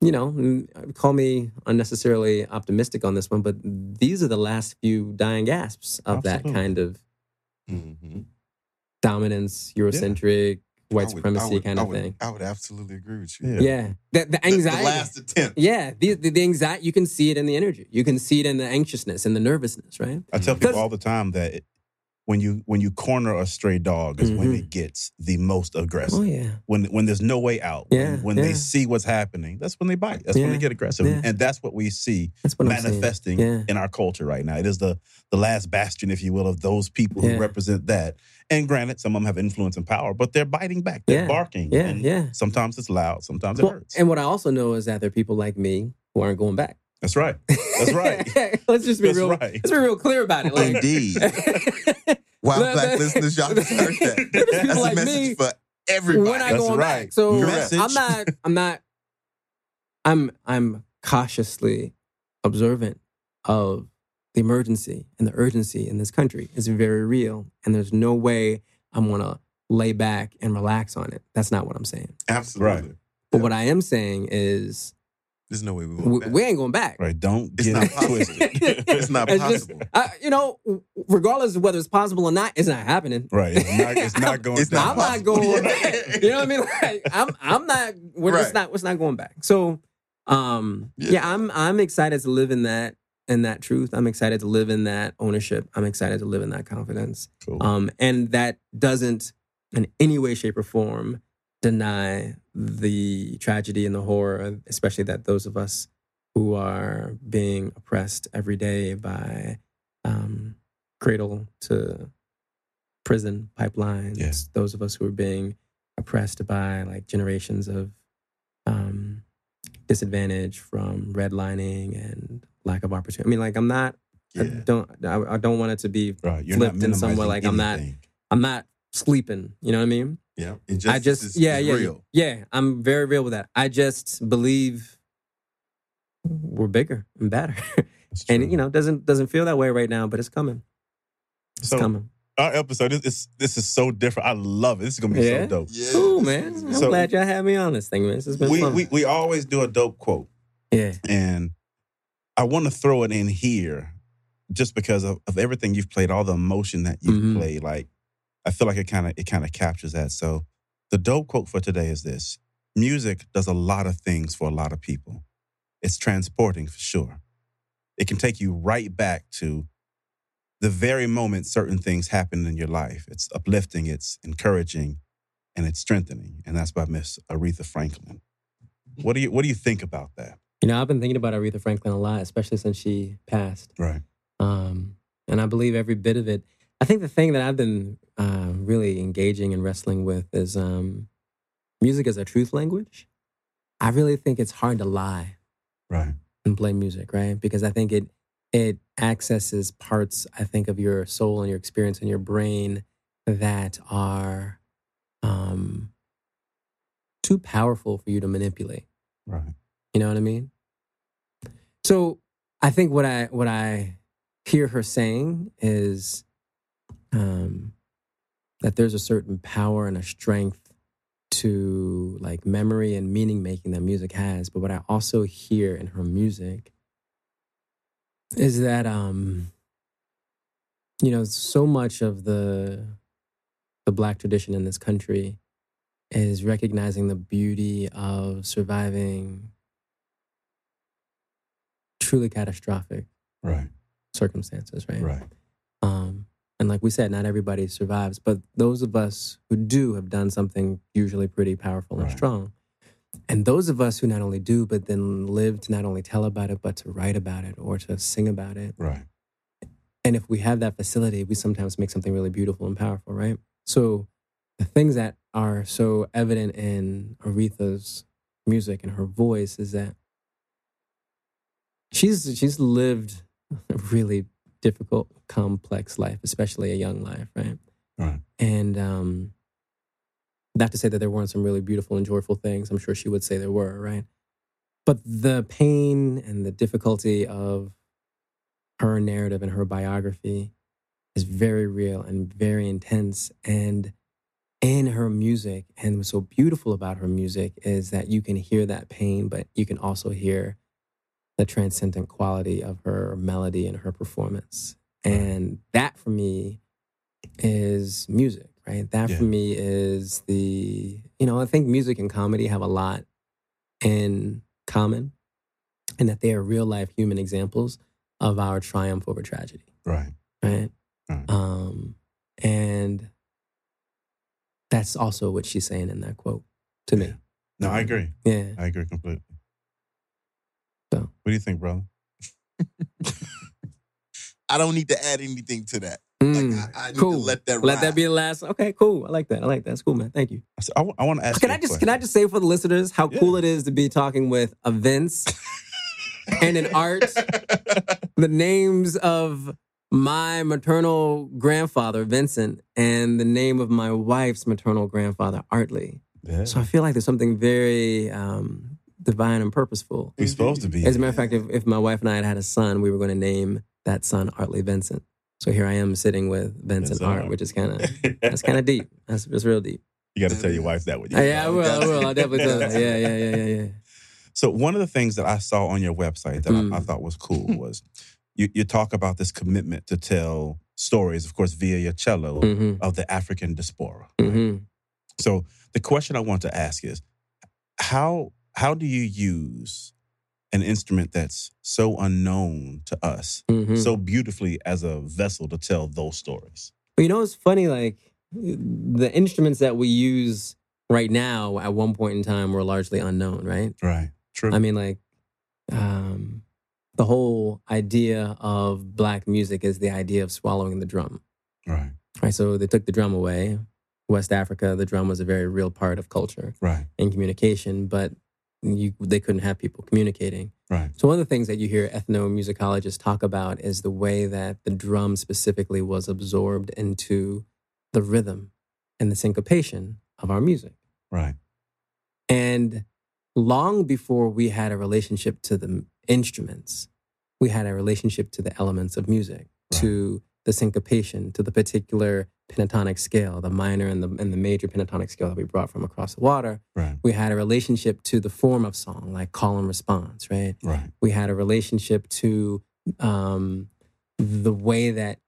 you know, mm, call me unnecessarily optimistic on this one, but these are the last few dying gasps of that kind of Mm-hmm. Dominance, Eurocentric, white supremacy kind I of would, thing. I would absolutely agree with you. Yeah. Yeah, the, the The- anxiety. The, last attempt. yeah, the, the, the anxiety. You can see it in the energy. You can see it in the anxiousness and the nervousness, right? I tell people all the time that it, when you when you corner a stray dog is when Mhm. it gets the most aggressive. Oh yeah, When when there's no way out. Yeah, When, when yeah. they see what's happening, that's when they bite. That's when they get aggressive. yeah. And that's what we see that's what manifesting Yeah. in our culture right now. It is the the last bastion, if you will, of those people Yeah. who represent that. And granted, some of them have influence and power, but they're biting back. They're Yeah. barking. Yeah, and yeah. Sometimes it's loud. Sometimes it hurts. and what I also know is that there are people like me who aren't going back. That's right. That's right. *laughs* let's just be That's real. right. Let's be real clear about it. Like, Indeed. *laughs* Wow, black listeners, y'all just heard *laughs* that. There's people That's like a message me for everybody. We're not That's going right. back. So Message. I'm not. I'm not. I'm. I'm cautiously observant of the emergency and the urgency in this country is very real, and there's no way I'm gonna lay back and relax on it. That's not what I'm saying. Absolutely. But what I am saying is There's no way we we, won't. back. we ain't going back. Right. Don't It's get not it twisted. *laughs* It's not It's just- possible. I, you know, regardless of whether it's possible or not, it's not happening. Right. It's not, it's not *laughs* going It's not I'm not going You know what I mean? Like, I'm I'm not we're Right. it's not it's not going back. So um Yeah. yeah. I'm I'm excited to live in that in that truth. I'm excited to live in that ownership. I'm excited to live in that confidence. Cool. Um and that doesn't in any way, shape, or form deny the tragedy and the horror, especially that those of us who are being oppressed every day by um, cradle to prison pipelines, Yeah. those of us who are being oppressed by like generations of um, disadvantage from redlining and lack of opportunity. I mean, like I'm not, I Yeah. don't, I, I don't want it to be, right. You're flipped not in somewhere minimizing like I'm not- I'm not sleeping. You know what I mean? Yeah. Injustice I just, is, yeah, is yeah, real. yeah. I'm very real with that. I just believe we're bigger and better, *laughs* and you know, doesn't doesn't feel that way right now, but it's coming. It's So, coming. our episode is this, this is so different. I love it. This is gonna be Yeah? so dope. Yeah. Cool, man. I'm So- glad y'all had me on this thing, man. This has been We, fun. we we always do a dope quote, yeah, and I want to throw it in here just because of, of everything you've played, all the emotion that you've Mhm. played. Like I feel like it kind of it kind of captures that. So the dope quote for today is this: Music does a lot of things for a lot of people. It's transporting for sure. It can take you right back to the very moment certain things happen in your life. It's uplifting, it's encouraging, and it's strengthening. And that's by Miss Aretha Franklin. What do you what do you think about that? You know, I've been thinking about Aretha Franklin a lot, especially since she passed. Right. Um, and I believe every bit of it. I think the thing that I've been uh, really engaging and wrestling with is um, music as a truth language. I really think it's hard to lie Right. and play music, right? Because I think it it accesses parts, I think, of your soul and your experience and your brain that are um, too powerful for you to manipulate. Right. You know what I mean? So I think what I what I hear her saying is um, that there's a certain power and a strength to like memory and meaning making that music has. But what I also hear in her music is that um, you know so much of the the black tradition in this country is recognizing the beauty of surviving truly catastrophic Right. circumstances, right? Right. Um, and like we said, not everybody survives, but those of us who do have done something usually pretty powerful and Right. strong. And those of us who not only do, but then live to not only tell about it, but to write about it or to sing about it. Right. And if we have that facility, we sometimes make something really beautiful and powerful, right? So the things that are so evident in Aretha's music and her voice is that she's she's lived a really difficult, complex life, especially a young life, right? Right. And um, not to say that there weren't some really beautiful and joyful things. I'm sure she would say there were, right? But the pain and the difficulty of her narrative and her biography is very real and very intense. And in her music, and what's so beautiful about her music is that you can hear that pain, but you can also hear the transcendent quality of her melody and her performance. And that for me is music, right? That Yeah. for me is the, you know, I think music and comedy have a lot in common and that they are real life human examples of our triumph over tragedy, Right. right? Right. Um, and that's also what she's saying in that quote to me. No, I agree. Yeah. I agree completely. So. What do you think, brother? *laughs* I don't need to add anything to that. Mm, Like, I, I need cool. to let that Let that be the last. Okay, cool. I like that. I like that. That's cool, man. Thank you. So I, want to ask. Can you I a just can I just say for the listeners how Yeah. cool it is to be talking with a *laughs* Vince and an Art, the names of my maternal grandfather Vincent and the name of my wife's maternal grandfather Artley. Yeah. So I feel like there's something very um, divine and purposeful. He's supposed to be. As a matter of fact, if, if my wife and I had had a son, we were going to name that son Artley Vincent. So here I am sitting with Vince and That's Art, which is kind of *laughs* that's kind of deep. That's that's real deep. you got to tell your wife that when you. Uh, yeah, I will. I will. I'll definitely tell her. Yeah, yeah, yeah, yeah, yeah. *laughs* So one of the things that I saw on your website that I, I Mm. thought was cool was you, you talk about this commitment to tell stories, of course, via your cello hmm of the African diaspora. hmm So the question I want to ask is how how do you use an instrument that's so unknown to us hmm so beautifully as a vessel to tell those stories? You know, it's funny. Like the instruments that we use right now, at one point in time, were largely unknown, right? Right. True. I mean, like, um, the whole idea of black music is the idea of swallowing the drum. right. Right. So they took the drum away. West Africa, the drum was a very real part of culture Right. and communication, but you, they couldn't have people communicating. Right. So one of the things that you hear ethnomusicologists talk about is the way that the drum specifically was absorbed into the rhythm and the syncopation of our music. Right. And long before we had a relationship to the instruments, we had a relationship to the elements of music, Right. to the syncopation, to the particular pentatonic scale, the minor and the, and the major pentatonic scale that we brought from across the water. Right. We had a relationship to the form of song, like call and response, right? Right. we had a relationship to um, the way that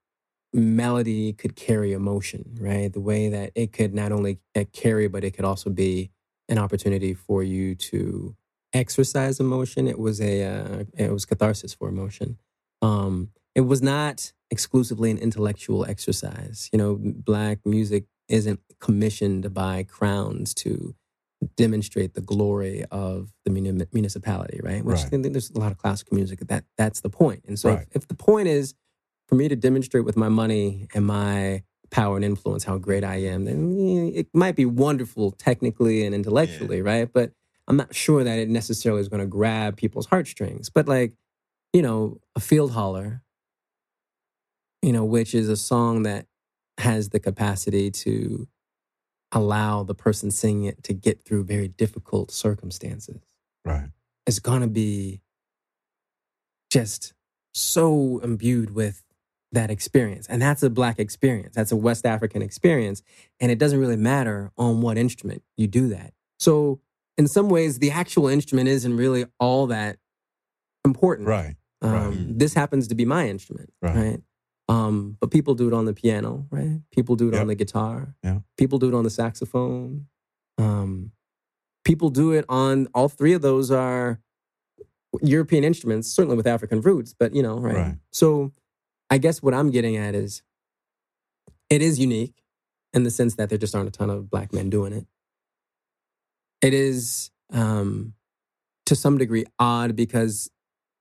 melody could carry emotion, right? The way that it could not only uh, carry, but it could also be an opportunity for you to exercise emotion. It was a uh, it was catharsis for emotion. Um, it was not exclusively an intellectual exercise. You know, black music isn't commissioned by crowns to demonstrate the glory of the muni- municipality, right? Which Right. I think there's a lot of classical music that that's the point. And so Right. if, if the point is for me to demonstrate with my money and my power and influence how great I am, then eh, it might be wonderful technically and intellectually, right? But I'm not sure that it necessarily is going to grab people's heartstrings. But like, you know, a field holler, you know, which is a song that has the capacity to allow the person singing it to get through very difficult circumstances Right. It's going to be just so imbued with that experience. And that's a Black experience, that's a West African experience. And it doesn't really matter on what instrument you do that. So, in some ways, the actual instrument isn't really all that important. Right. Um, Right. This happens to be my instrument, Right. right? Um, but people do it on the piano, right? People do it Yep. on the guitar. Yeah. People do it on the saxophone. Um, people do it on all three of those are European instruments, certainly with African roots, but you know, right? Right. So I guess what I'm getting at is it is unique in the sense that there just aren't a ton of black men doing it. It is um, to some degree odd because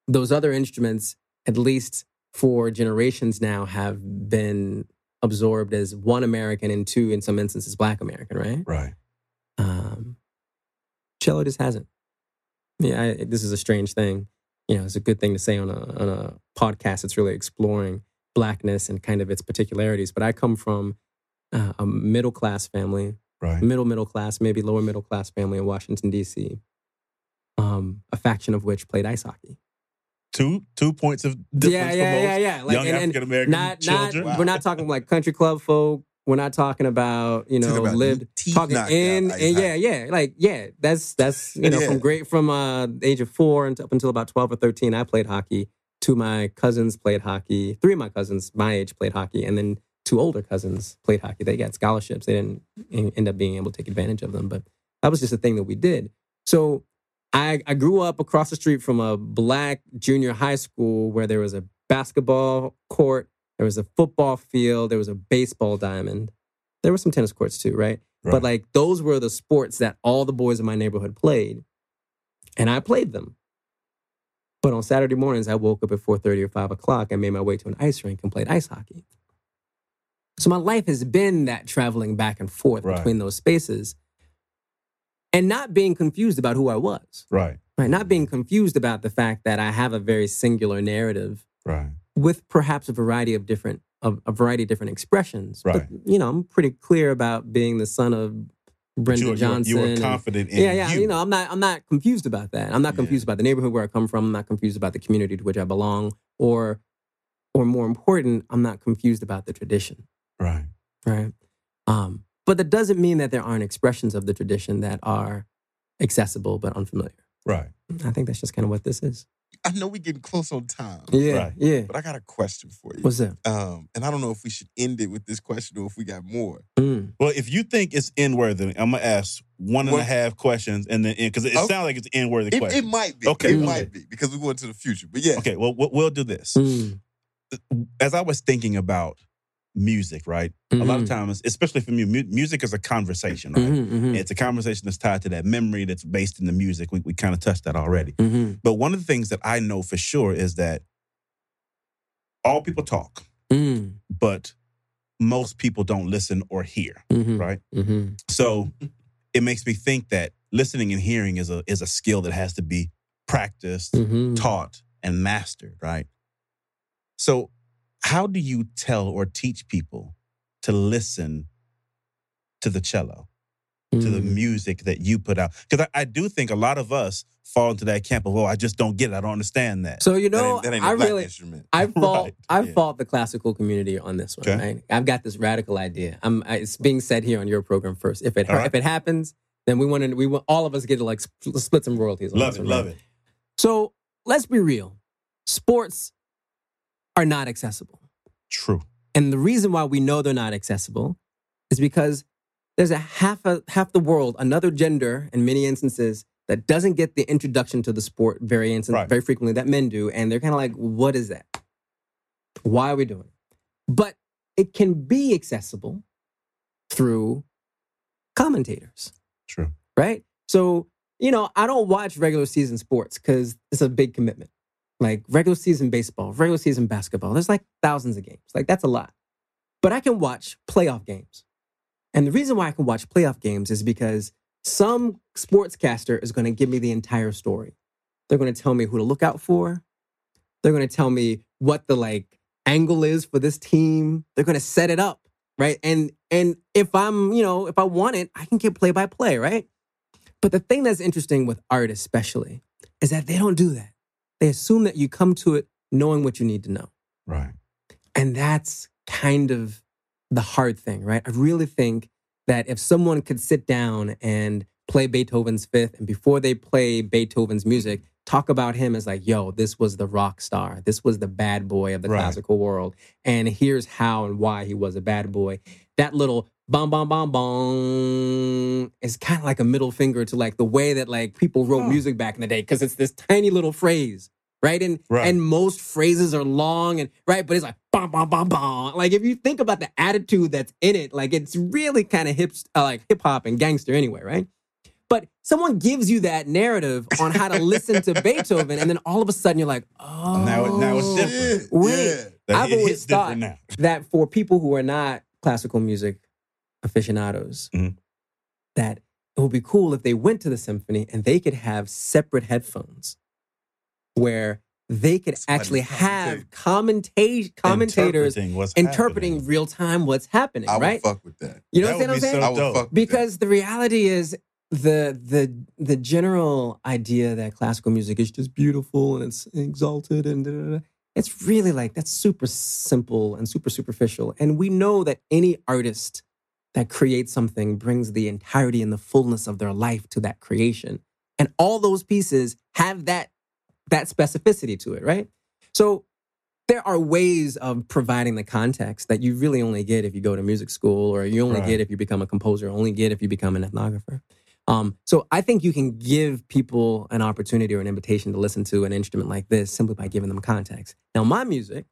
those other instruments, at least for generations now, have been absorbed as one American and two, in some instances, black American, right? Right. Um, cello just hasn't. Yeah, I, this is a strange thing. You know, it's a good thing to say on a on a podcast that's really exploring blackness and kind of its particularities. But I come from uh, a middle class family, Right. middle middle class, maybe lower middle class family in Washington D.C. Um, a faction of which played ice hockey. Two two points of difference yeah, for most yeah, yeah. Like, young and- and African American not children. not we're not talking like country club folk. We're not talking about you know Talking about lived talking in out, and ice yeah yeah like yeah that's that's you know Yeah. from great from uh age of four and up until about twelve or thirteen I played hockey. Two of my cousins played hockey. Three of my cousins my age played hockey, and then two older cousins played hockey. They got scholarships. They didn't end up being able to take advantage of them, but that was just a thing that we did. So I, I grew up across the street from a black junior high school where there was a basketball court, there was a football field, there was a baseball diamond. There were some tennis courts too, right? Right. But like those were the sports that all the boys in my neighborhood played. And I played them. But on Saturday mornings, I woke up at 4:30 or 5 o'clock and made my way to an ice rink and played ice hockey. So my life has been that traveling back and forth Right. between those spaces and not being confused about who I was right. right? Not being confused about the fact that I have a very singular narrative Right. with perhaps a variety of different of a variety of different expressions. Right. But you know, I'm pretty clear about being the son of Brenda you, were- Johnson. You were, and- confident in yeah, yeah. you. You know, I'm not I'm not confused about that. I'm not Yeah. confused about the neighborhood where I come from. I'm not confused about the community to which I belong, or or more important, I'm not confused about the tradition. Right. Right. Um, but that doesn't mean that there aren't expressions of the tradition that are accessible but unfamiliar. Right. I think that's just kind of what this is. I know we're getting close on time, Yeah, Right. yeah. but I got a question for you. What's that? Um, and I don't know if we should end it with this question or if we got more. Mm. Well, if you think it's n worthy, I'm gonna ask one and a half questions, and then because it Okay. sounds like it's n worthy It, it might be. Okay, It okay. might be because we're going to the future. But yeah. Okay. Well, we'll we'll do this. Mm. As I was thinking about music, right? A lot of Mhm. times, especially for me, mu- music is a conversation, right? Mhm, mhm, It's a conversation that's tied to that memory that's based in the music. We, we kind of touched that already. mhm, But one of the things that I know for sure is that all people talk, mm, but most people don't listen or hear, mhm, right? So it makes me think that listening and hearing is a is a skill that has to be practiced, taught, and mastered, right? So how do you tell or teach people to listen to the cello, to the Mm. music that you put out? Because I, I do think a lot of us fall into that camp of, oh, I just don't get it. I don't understand that. So you That know, ain't, that ain't I really, instrument. I *laughs* fault, Right, I yeah. fault the classical community on this one. Okay. Right? I've got this radical idea. I'm, I, it's being said here on your program first. If it right. if it happens, then we want to, we want all of us get to like split some royalties. Love it, one, love right? it. So let's be real. Sports are not accessible. True. And the reason why we know they're not accessible is because there's a half a, half the world, another gender in many instances that doesn't get the introduction to the sport very instant, Right. very frequently that men do, and they're kind of like, "What is that? Why are we doing it?" But it can be accessible through commentators True. right? So, you know, I don't watch regular season sports because it's a big commitment. Like regular season baseball, regular season basketball, there's like thousands of games. Like that's a lot. But I can watch playoff games. And the reason why I can watch playoff games is because some sportscaster is going to give me the entire story. They're going to tell me who to look out for. They're going to tell me what the like angle is for this team. They're going to set it up, right? And and if I'm, you know, if I want it, I can get play by play, right? But the thing that's interesting with art especially is that they don't do that. They assume that you come to it knowing what you need to know. Right. And that's kind of the hard thing, right? I really think that if someone could sit down and play Beethoven's fifth, and before they play Beethoven's music, talk about him as like, yo, this was the rock star. This was the bad boy of the Right. classical world. And here's how and why he was a bad boy. That little bom bom bom bom is kind of like a middle finger to like the way that like people wrote Huh. music back in the day, because it's this tiny little phrase. Right. And Right. and most phrases are long and right, but it's like bom bom bom bom. Like if you think about the attitude that's in it, like it's really kind of hip uh, like hip hop and gangster anyway, right? But someone gives you that narrative on how to listen to *laughs* Beethoven, and then all of a sudden you're like, oh, Now now it's different. Shit, Wait. yeah. I've it always thought- that for people who are not classical music aficionados, Mhm. that it would be cool if they went to the symphony and they could have separate headphones where they could Somebody actually have commenta- commentators Interpreting interpreting real time what's happening, I would right? fuck with that. You know That what I'm would be saying? so I would dope. fuck with because the reality is the the the general idea that classical music is just beautiful and it's exalted and da, da, da, it's really like that's super simple and super superficial and we know that any artist that creates something brings the entirety and the fullness of their life to that creation and all those pieces have that that specificity to it right so there are ways of providing the context that you really only get if you go to music school or you only Right. get if you become a composer, only get if you become an ethnographer. Um, so I think you can give people an opportunity or an invitation to listen to an instrument like this simply by giving them context. Now, my music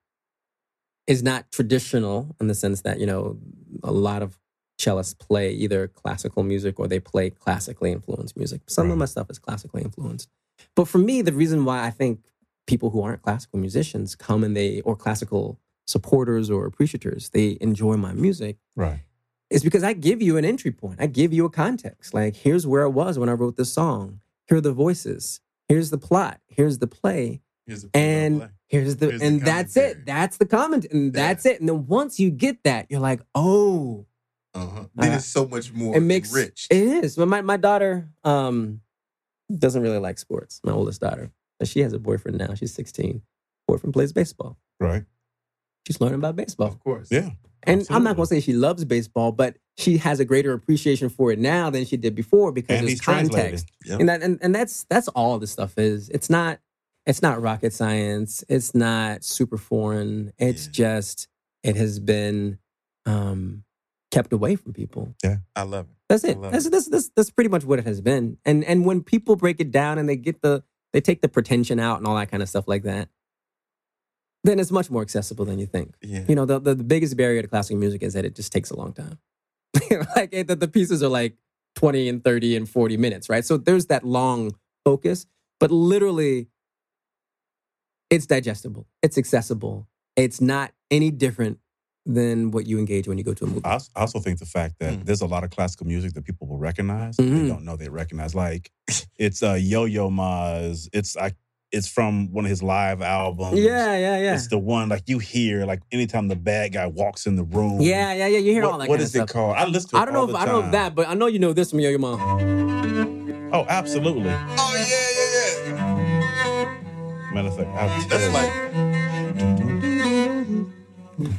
is not traditional in the sense that, you know, a lot of cellists play either classical music or they play classically influenced music. Some of my stuff is classically influenced. But for me, the reason why I think people who aren't classical musicians come and they, or classical supporters or appreciators, they enjoy my music Right. is because I give you an entry point. I give you a context. Like, here's where I was when I wrote this song. Here are the voices. Here's the plot. Here's the play. Here's a And play. here's the Here's the and that's it. That's the comment. And Yeah. that's it. And then once you get that, you're like, oh, Uh-huh. Then Uh, it's so much more it makes rich. It is. But my, my daughter um doesn't really like sports. My oldest daughter. And she has a boyfriend now. She's 16. Boyfriend plays baseball. Right. She's learning about baseball. of course. Yeah. And I'm not going to say she loves baseball, but she has a greater appreciation for it now than she did before because And there's context. Yep. And that and, and that's that's all this stuff is. It's not it's not rocket science. It's not super foreign. It's Yeah. just it has been um kept away from people. Yeah, I love it. That's it. That's, it. that's that's that's pretty much what it has been. And and when people break it down and they get the they take the pretension out and all that kind of stuff like that, then it's much more accessible than you think Yeah. you know the, the, the biggest barrier to classical music is that it just takes a long time *laughs* like it, the, the pieces are like 20 and 30 and 40 minutes right so there's that long focus but literally it's digestible it's accessible it's not any different than what you engage when you go to a movie I also think the fact that Mm. there's a lot of classical music that people will recognize. They Mhm. don't know they recognize. Like it's uh, Yo Yo Ma's. It's I. It's from one of his live albums. yeah yeah yeah It's the one like you hear like anytime the bad guy walks in the room. yeah yeah yeah you hear What- all that what kind is of it called? I listen to I don't know all if the I don't know that, but I know you know this from Yo Yo Ma. Oh, absolutely. Oh yeah, yeah, yeah. Matter of fact, I'll That's like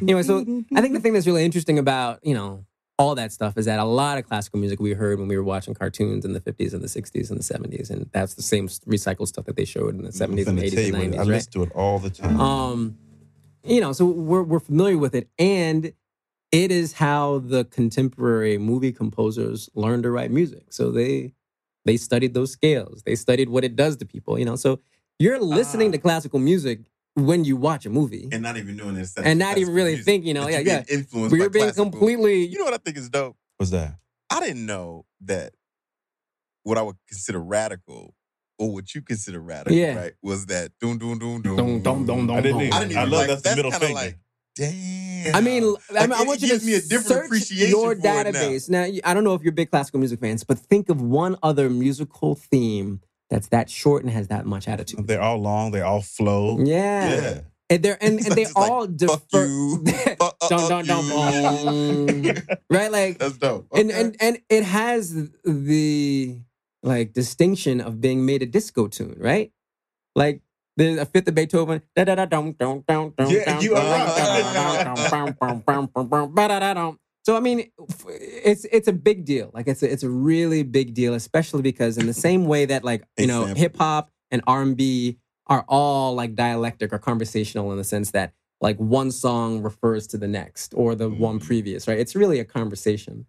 anyway, so I think the thing that's really interesting about, you know, all that stuff is that a lot of classical music we heard when we were watching cartoons in the 50s and the 60s and the 70s. And that's the same recycled stuff that they showed in the 70s and 80s and 90s, I right? listen to it all the time. Um, you know, so we're, we're familiar with it. And it is how the contemporary movie composers learned to write music. So they they studied those scales. They studied what it does to people, you know. So you're listening Ah. to classical music when you watch a movie. and not even doing this. And not even really thinking, you know, yeah, yeah. Influenced But you're by being classical. completely You know what I think is dope? What's that? I didn't know that what I would consider radical or what you consider radical, Yeah. right, was that doom doom doom doom. Dum, dum, dum, dum, I didn't. Even, I didn't even I love like- that's the that's middle kinda finger. like- Damn. I mean, I, Like, mean, I want you gives to me a different search appreciation your for it now. database. Now. I don't know if you're big classical music fans, but think of one other musical theme that's that short and has that much attitude. They're all long. They all flow. Yeah, Yeah. and they're and, and they like, all defer. you. Fuck uh, Dun, uh, dun, dun, you. boom. right, like That's dope. and Okay. and and it has the like distinction of being made a disco tune, right? Like there's a fifth of Beethoven. Yeah, you are right. So I mean, it's it's a big deal. Like it's a, it's a really big deal, especially because in the same way that like you know hip hop and R and B are all like dialectic or conversational in the sense that like one song refers to the next or the one Mhm. previous, right? It's really a conversation.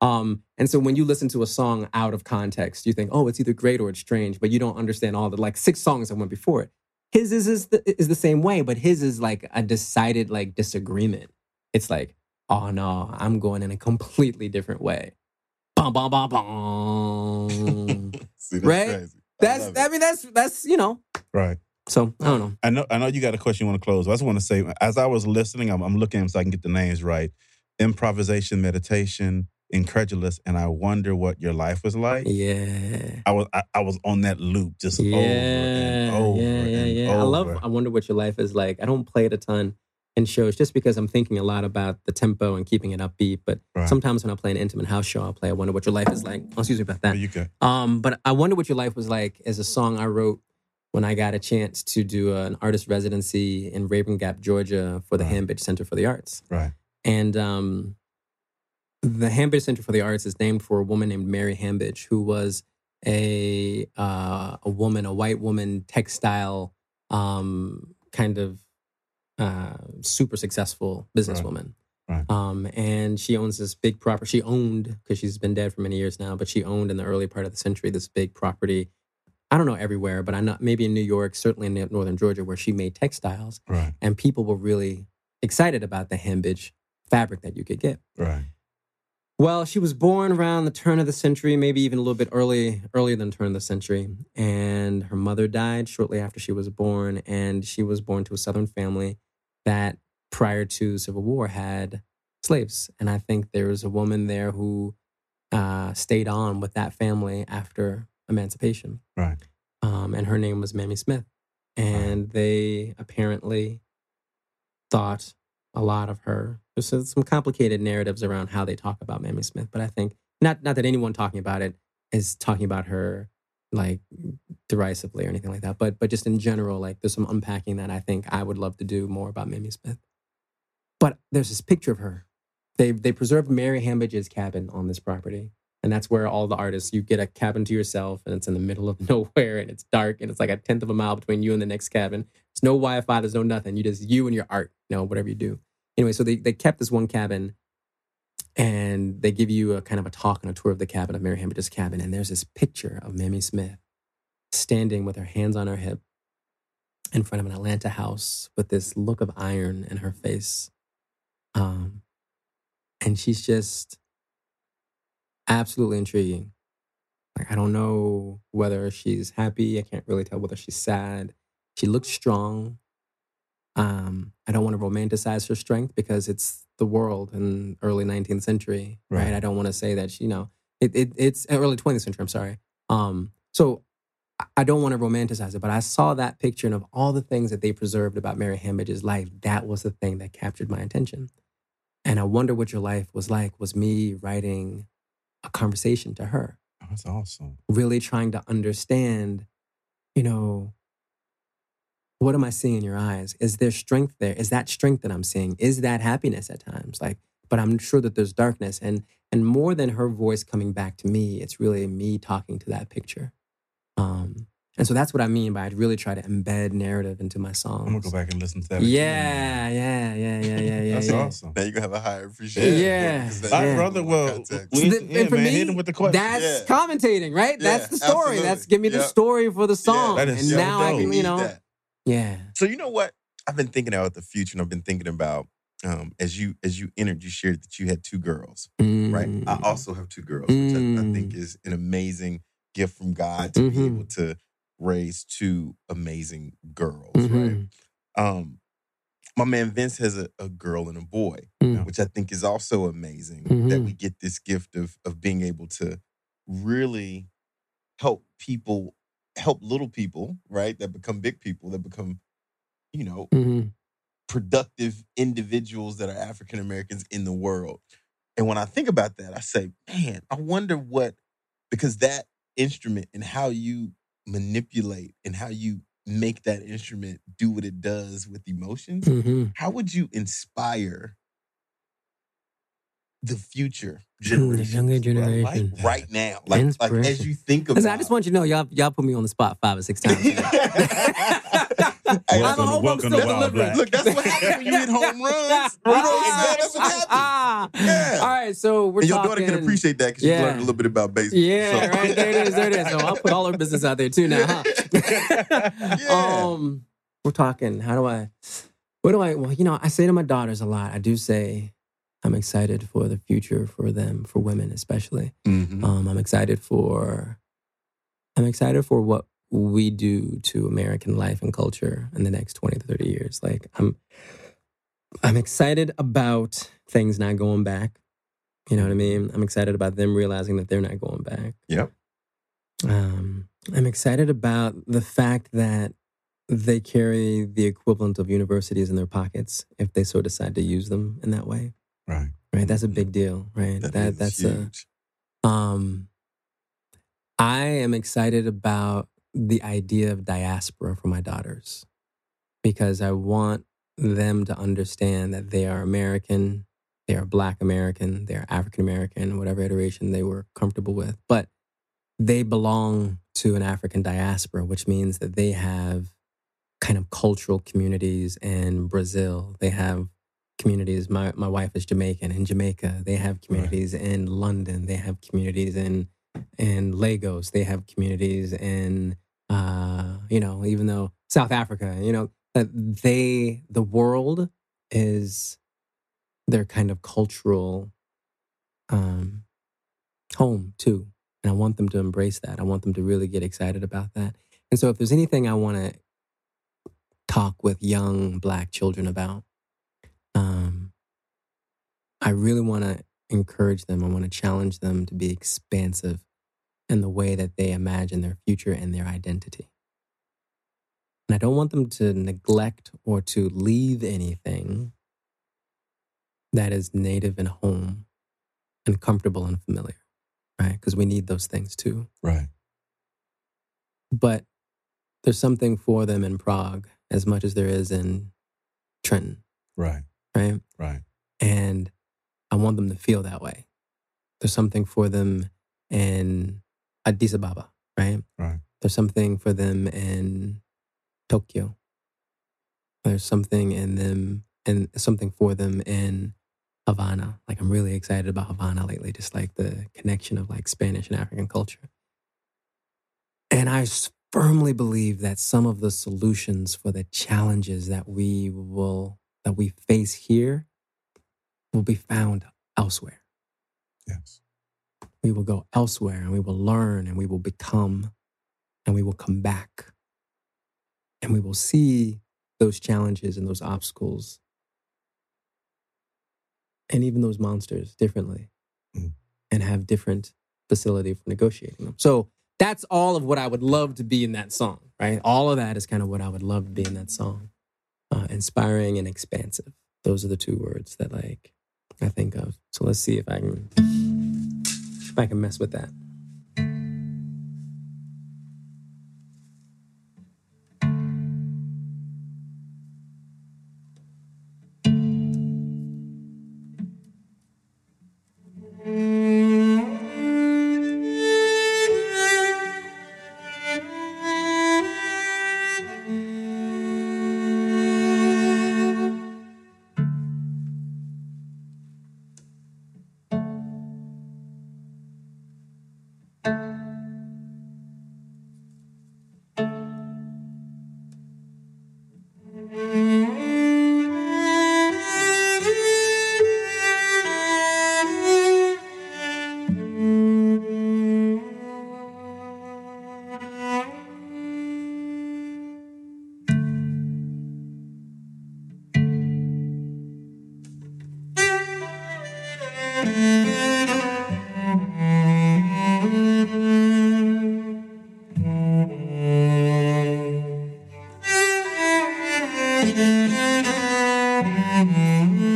Um, and so when you listen to a song out of context, you think, oh, it's either great or it's strange, but you don't understand all the like six songs that went before it. His is is the, is the same way, but his is like a decided like disagreement. It's like, oh no, I'm going in a completely different way. Bum, bum, bum, bum. *laughs* See, that's right? crazy. That's love I mean that's that's you know. Right. So I don't know. I know. I know you got a question you want to close. I just want to say, as I was listening, I'm, I'm looking so I can get the names right. Improvisation, meditation. incredulous, and I wonder what your life was like. Yeah. I was I, I was on that loop just Yeah, over and over yeah, yeah, and yeah. I love. I wonder what your life is like. I don't play it a ton in shows just because I'm thinking a lot about the tempo and keeping it upbeat. But Right. sometimes when I play an intimate house show, I'll play. I wonder what your life is like. Oh, excuse me about that. you could. Um, but I wonder what your life was like as a song I wrote when I got a chance to do an artist residency in Rabun Gap, Georgia, for the Right. Hambidge Center for the Arts. Right. And um, the Hambidge Center for the Arts is named for a woman named Mary Hambidge, who was a uh, a woman, a white woman, textile um, kind of uh, super successful businesswoman. Right. Um, and she owns this big property. She owned because she's been dead for many years now, but she owned in the early part of the century this big property. I don't know everywhere, but I know maybe in New York, certainly in northern Georgia, where she made textiles, Right. and people were really excited about the Hambidge fabric that you could get. Right. Well, she was born around the turn of the century, maybe even a little bit early, earlier than turn of the century. And her mother died shortly after she was born, and she was born to a Southern family that, prior to Civil War, had slaves. And I think there was a woman there who uh, stayed on with that family after emancipation. Right. Um, and her name was Mamie Smith. And they apparently thought a lot of her. There's some some complicated narratives around how they talk about Mamie Smith, but I think not not that anyone talking about it is talking about her like derisively or anything like that, but but just in general, like there's some unpacking that I think I would love to do more about Mamie Smith. But there's this picture of her. They they preserved Mary Hambidge's cabin on this property. And that's where all the artists, you get a cabin to yourself and it's in the middle of *laughs* nowhere and it's dark and it's like a tenth of a mile between you and the next cabin. There's no Wi Fi, there's no nothing. You just, you and your art, you know, whatever you do. Anyway, so they, they kept this one cabin and they give you a kind of a talk and a tour of the cabin of Mary Hambidge's cabin. And there's this picture of Mamie Smith standing with her hands on her hip in front of an Atlanta house with this look of iron in her face. Um, and she's just absolutely intriguing. Like I don't know whether she's happy. I can't really tell whether she's sad. She looks strong. Um, I don't want to romanticize her strength because it's the world in early 19th century, right? Right. I don't want to say that she, you know, it, it it's early 20th century. I'm sorry. Um, so I- don't want to romanticize it, but I saw that picture and of all the things that they preserved about Mary Hambidge's life, that was the thing that captured my attention. And I wonder what your life was like. Was me writing a conversation to her, that's awesome. really trying to understand, you know, what am I seeing in your eyes? Is there strength there? Is that strength that I'm seeing? Is that happiness at times? Like, but I'm sure that there's darkness. And and more than her voice coming back to me, it's really me talking to that picture. Um, and so that's what I mean by I really try to embed narrative into my songs. I'm gonna go back and listen to that. again. Yeah, yeah, yeah, yeah, yeah, yeah. That's yeah. awesome. Now you're gonna have a higher appreciation. Yeah. for it, 'cause All Yeah. brother. Well, Context. we, So the- yeah, and for man, me, hit him with the question. That's Yeah. commentating, right? That's the story. absolutely. That's give me the story for the song. That is and so now I can, you know, that. Yeah. So you know what? I've been thinking about the future, and I've been thinking about um, as you as you entered, you shared that you had two girls, right? I Mm. also have two girls, which I, I Mm. think is an amazing gift from God to be Mhm. able to raise two amazing girls, Mhm. right? Um, my man Vince has a, a girl and a boy, Mm. which I think is also amazing that Mhm. we get this gift of of being able to really help people, help little people, right? That become big people, that become, you know, Mhm. productive individuals that are African Americans in the world. And when I think about that, I say, man, I wonder what, because that instrument and how you manipulate and how you make that instrument do what it does with emotions, Mhm. how would you inspire the future hmm, the generation? younger I like generation. right now. Like, like as you think about Listen, I just want you to know, y'all, y'all put me on the spot five or six *laughs* times. Hey, I Welcome to- hope I'm welcome still to While delivering. Black. Look, that's what happens when you hit home *laughs* runs. You know what I'm saying? That's what ah, happens. Ah, ah. Yeah. All right, so we're and your talking. daughter can appreciate that because Yeah. she learned a little bit about baseball. Yeah, So- right. There it is. There it is. So I'll put all our business out there too now. Huh? *laughs* Yeah. Um, we're talking. How do I? What do I? Well, you know, I say to my daughters a lot. I do say, I'm excited for the future for them, for women especially. Mhm. Um, I'm excited for. I'm excited for what we do to American life and culture in the next 20 to 30 years. Like I'm I'm excited about things not going back. You know what I mean? I'm excited about them realizing that they're not going back. Yep. Um, I'm excited about the fact that they carry the equivalent of universities in their pockets if they so decide to use them in that way. Right. Right. That's a big deal. Right. That that's a huge. um, I am excited about the idea of diaspora for my daughters because I want them to understand that they are American, they are Black American, they are African American, whatever iteration they were comfortable with, but they belong to an African diaspora, which means that they have kind of cultural communities in Brazil. They have communities. My my wife is Jamaican in Jamaica. They have communities in London. They have communities in in Lagos. They have communities in uh, you know, even though South Africa, you know, that they the world is their kind of cultural um home too. And I want them to embrace that. I want them to really get excited about that. And so if there's anything I want to talk with young black children about, I really want to encourage them. I want to challenge them to be expansive in the way that they imagine their future and their identity. And I don't want them to neglect or to leave anything that is native and home and comfortable and familiar, right? Because we need those things too. Right. But there's something for them in Prague as much as there is in Trenton, Right. right? Right. And I want them to feel that way. There's something for them in Addis Ababa, right? Right. There's something for them in Tokyo. There's something in them and something for them in Havana. Like I'm really excited about Havana lately, just like the connection of like Spanish and African culture. And I firmly believe that some of the solutions for the challenges that we will that we face here will be found elsewhere. Yes. We will go elsewhere and we will learn and we will become and we will come back and we will see those challenges and those obstacles and even those monsters differently Mm. and have different facility for negotiating them. So that's all of what I would love to be in that song, right? All of that is kind of what I would love to be in that song. Uh, inspiring and expansive. Those are the two words that like I think of. So let's see if I can if I can mess with that. Mm-hmm.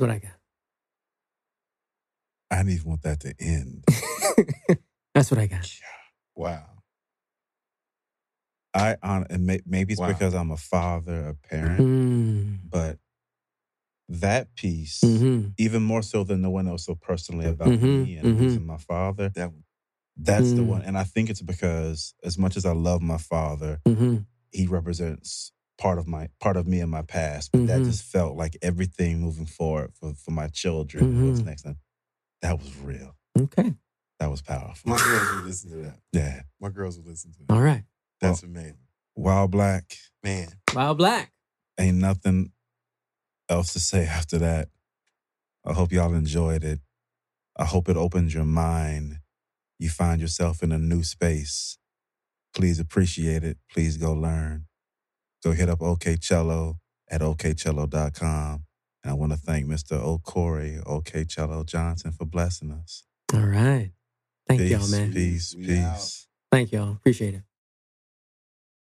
That's what I got. I didn't even want that to end. *laughs* That's what I got. Wow. I on and may, maybe it's Wow. because I'm a father, a parent, Mm. but that piece, Mhm. even more so than the one that was so personally about Mhm, me and mhm. my father, That that's the Mm. one. And I think it's because as much as I love my father, Mhm. he represents part of my part of me in my past. But that Mhm. just felt like everything moving forward for, for my children and what's Mhm. next. And that was real. Okay. That was powerful. my girls would listen to that. *laughs* Yeah. My girls would listen to that. All right. That's amazing, While Black, man. While Black. ain't nothing else to say after that. I hope y'all enjoyed it. I hope it opened your mind. You find yourself in a new space. Please appreciate it. Please go learn. Go hit up OkCello at okcello.com. And I want to thank Mr. Okorie, OK Cello Johnson for blessing us. All right. Thank peace, y'all, man. peace, peace. Thank y'all. Appreciate it.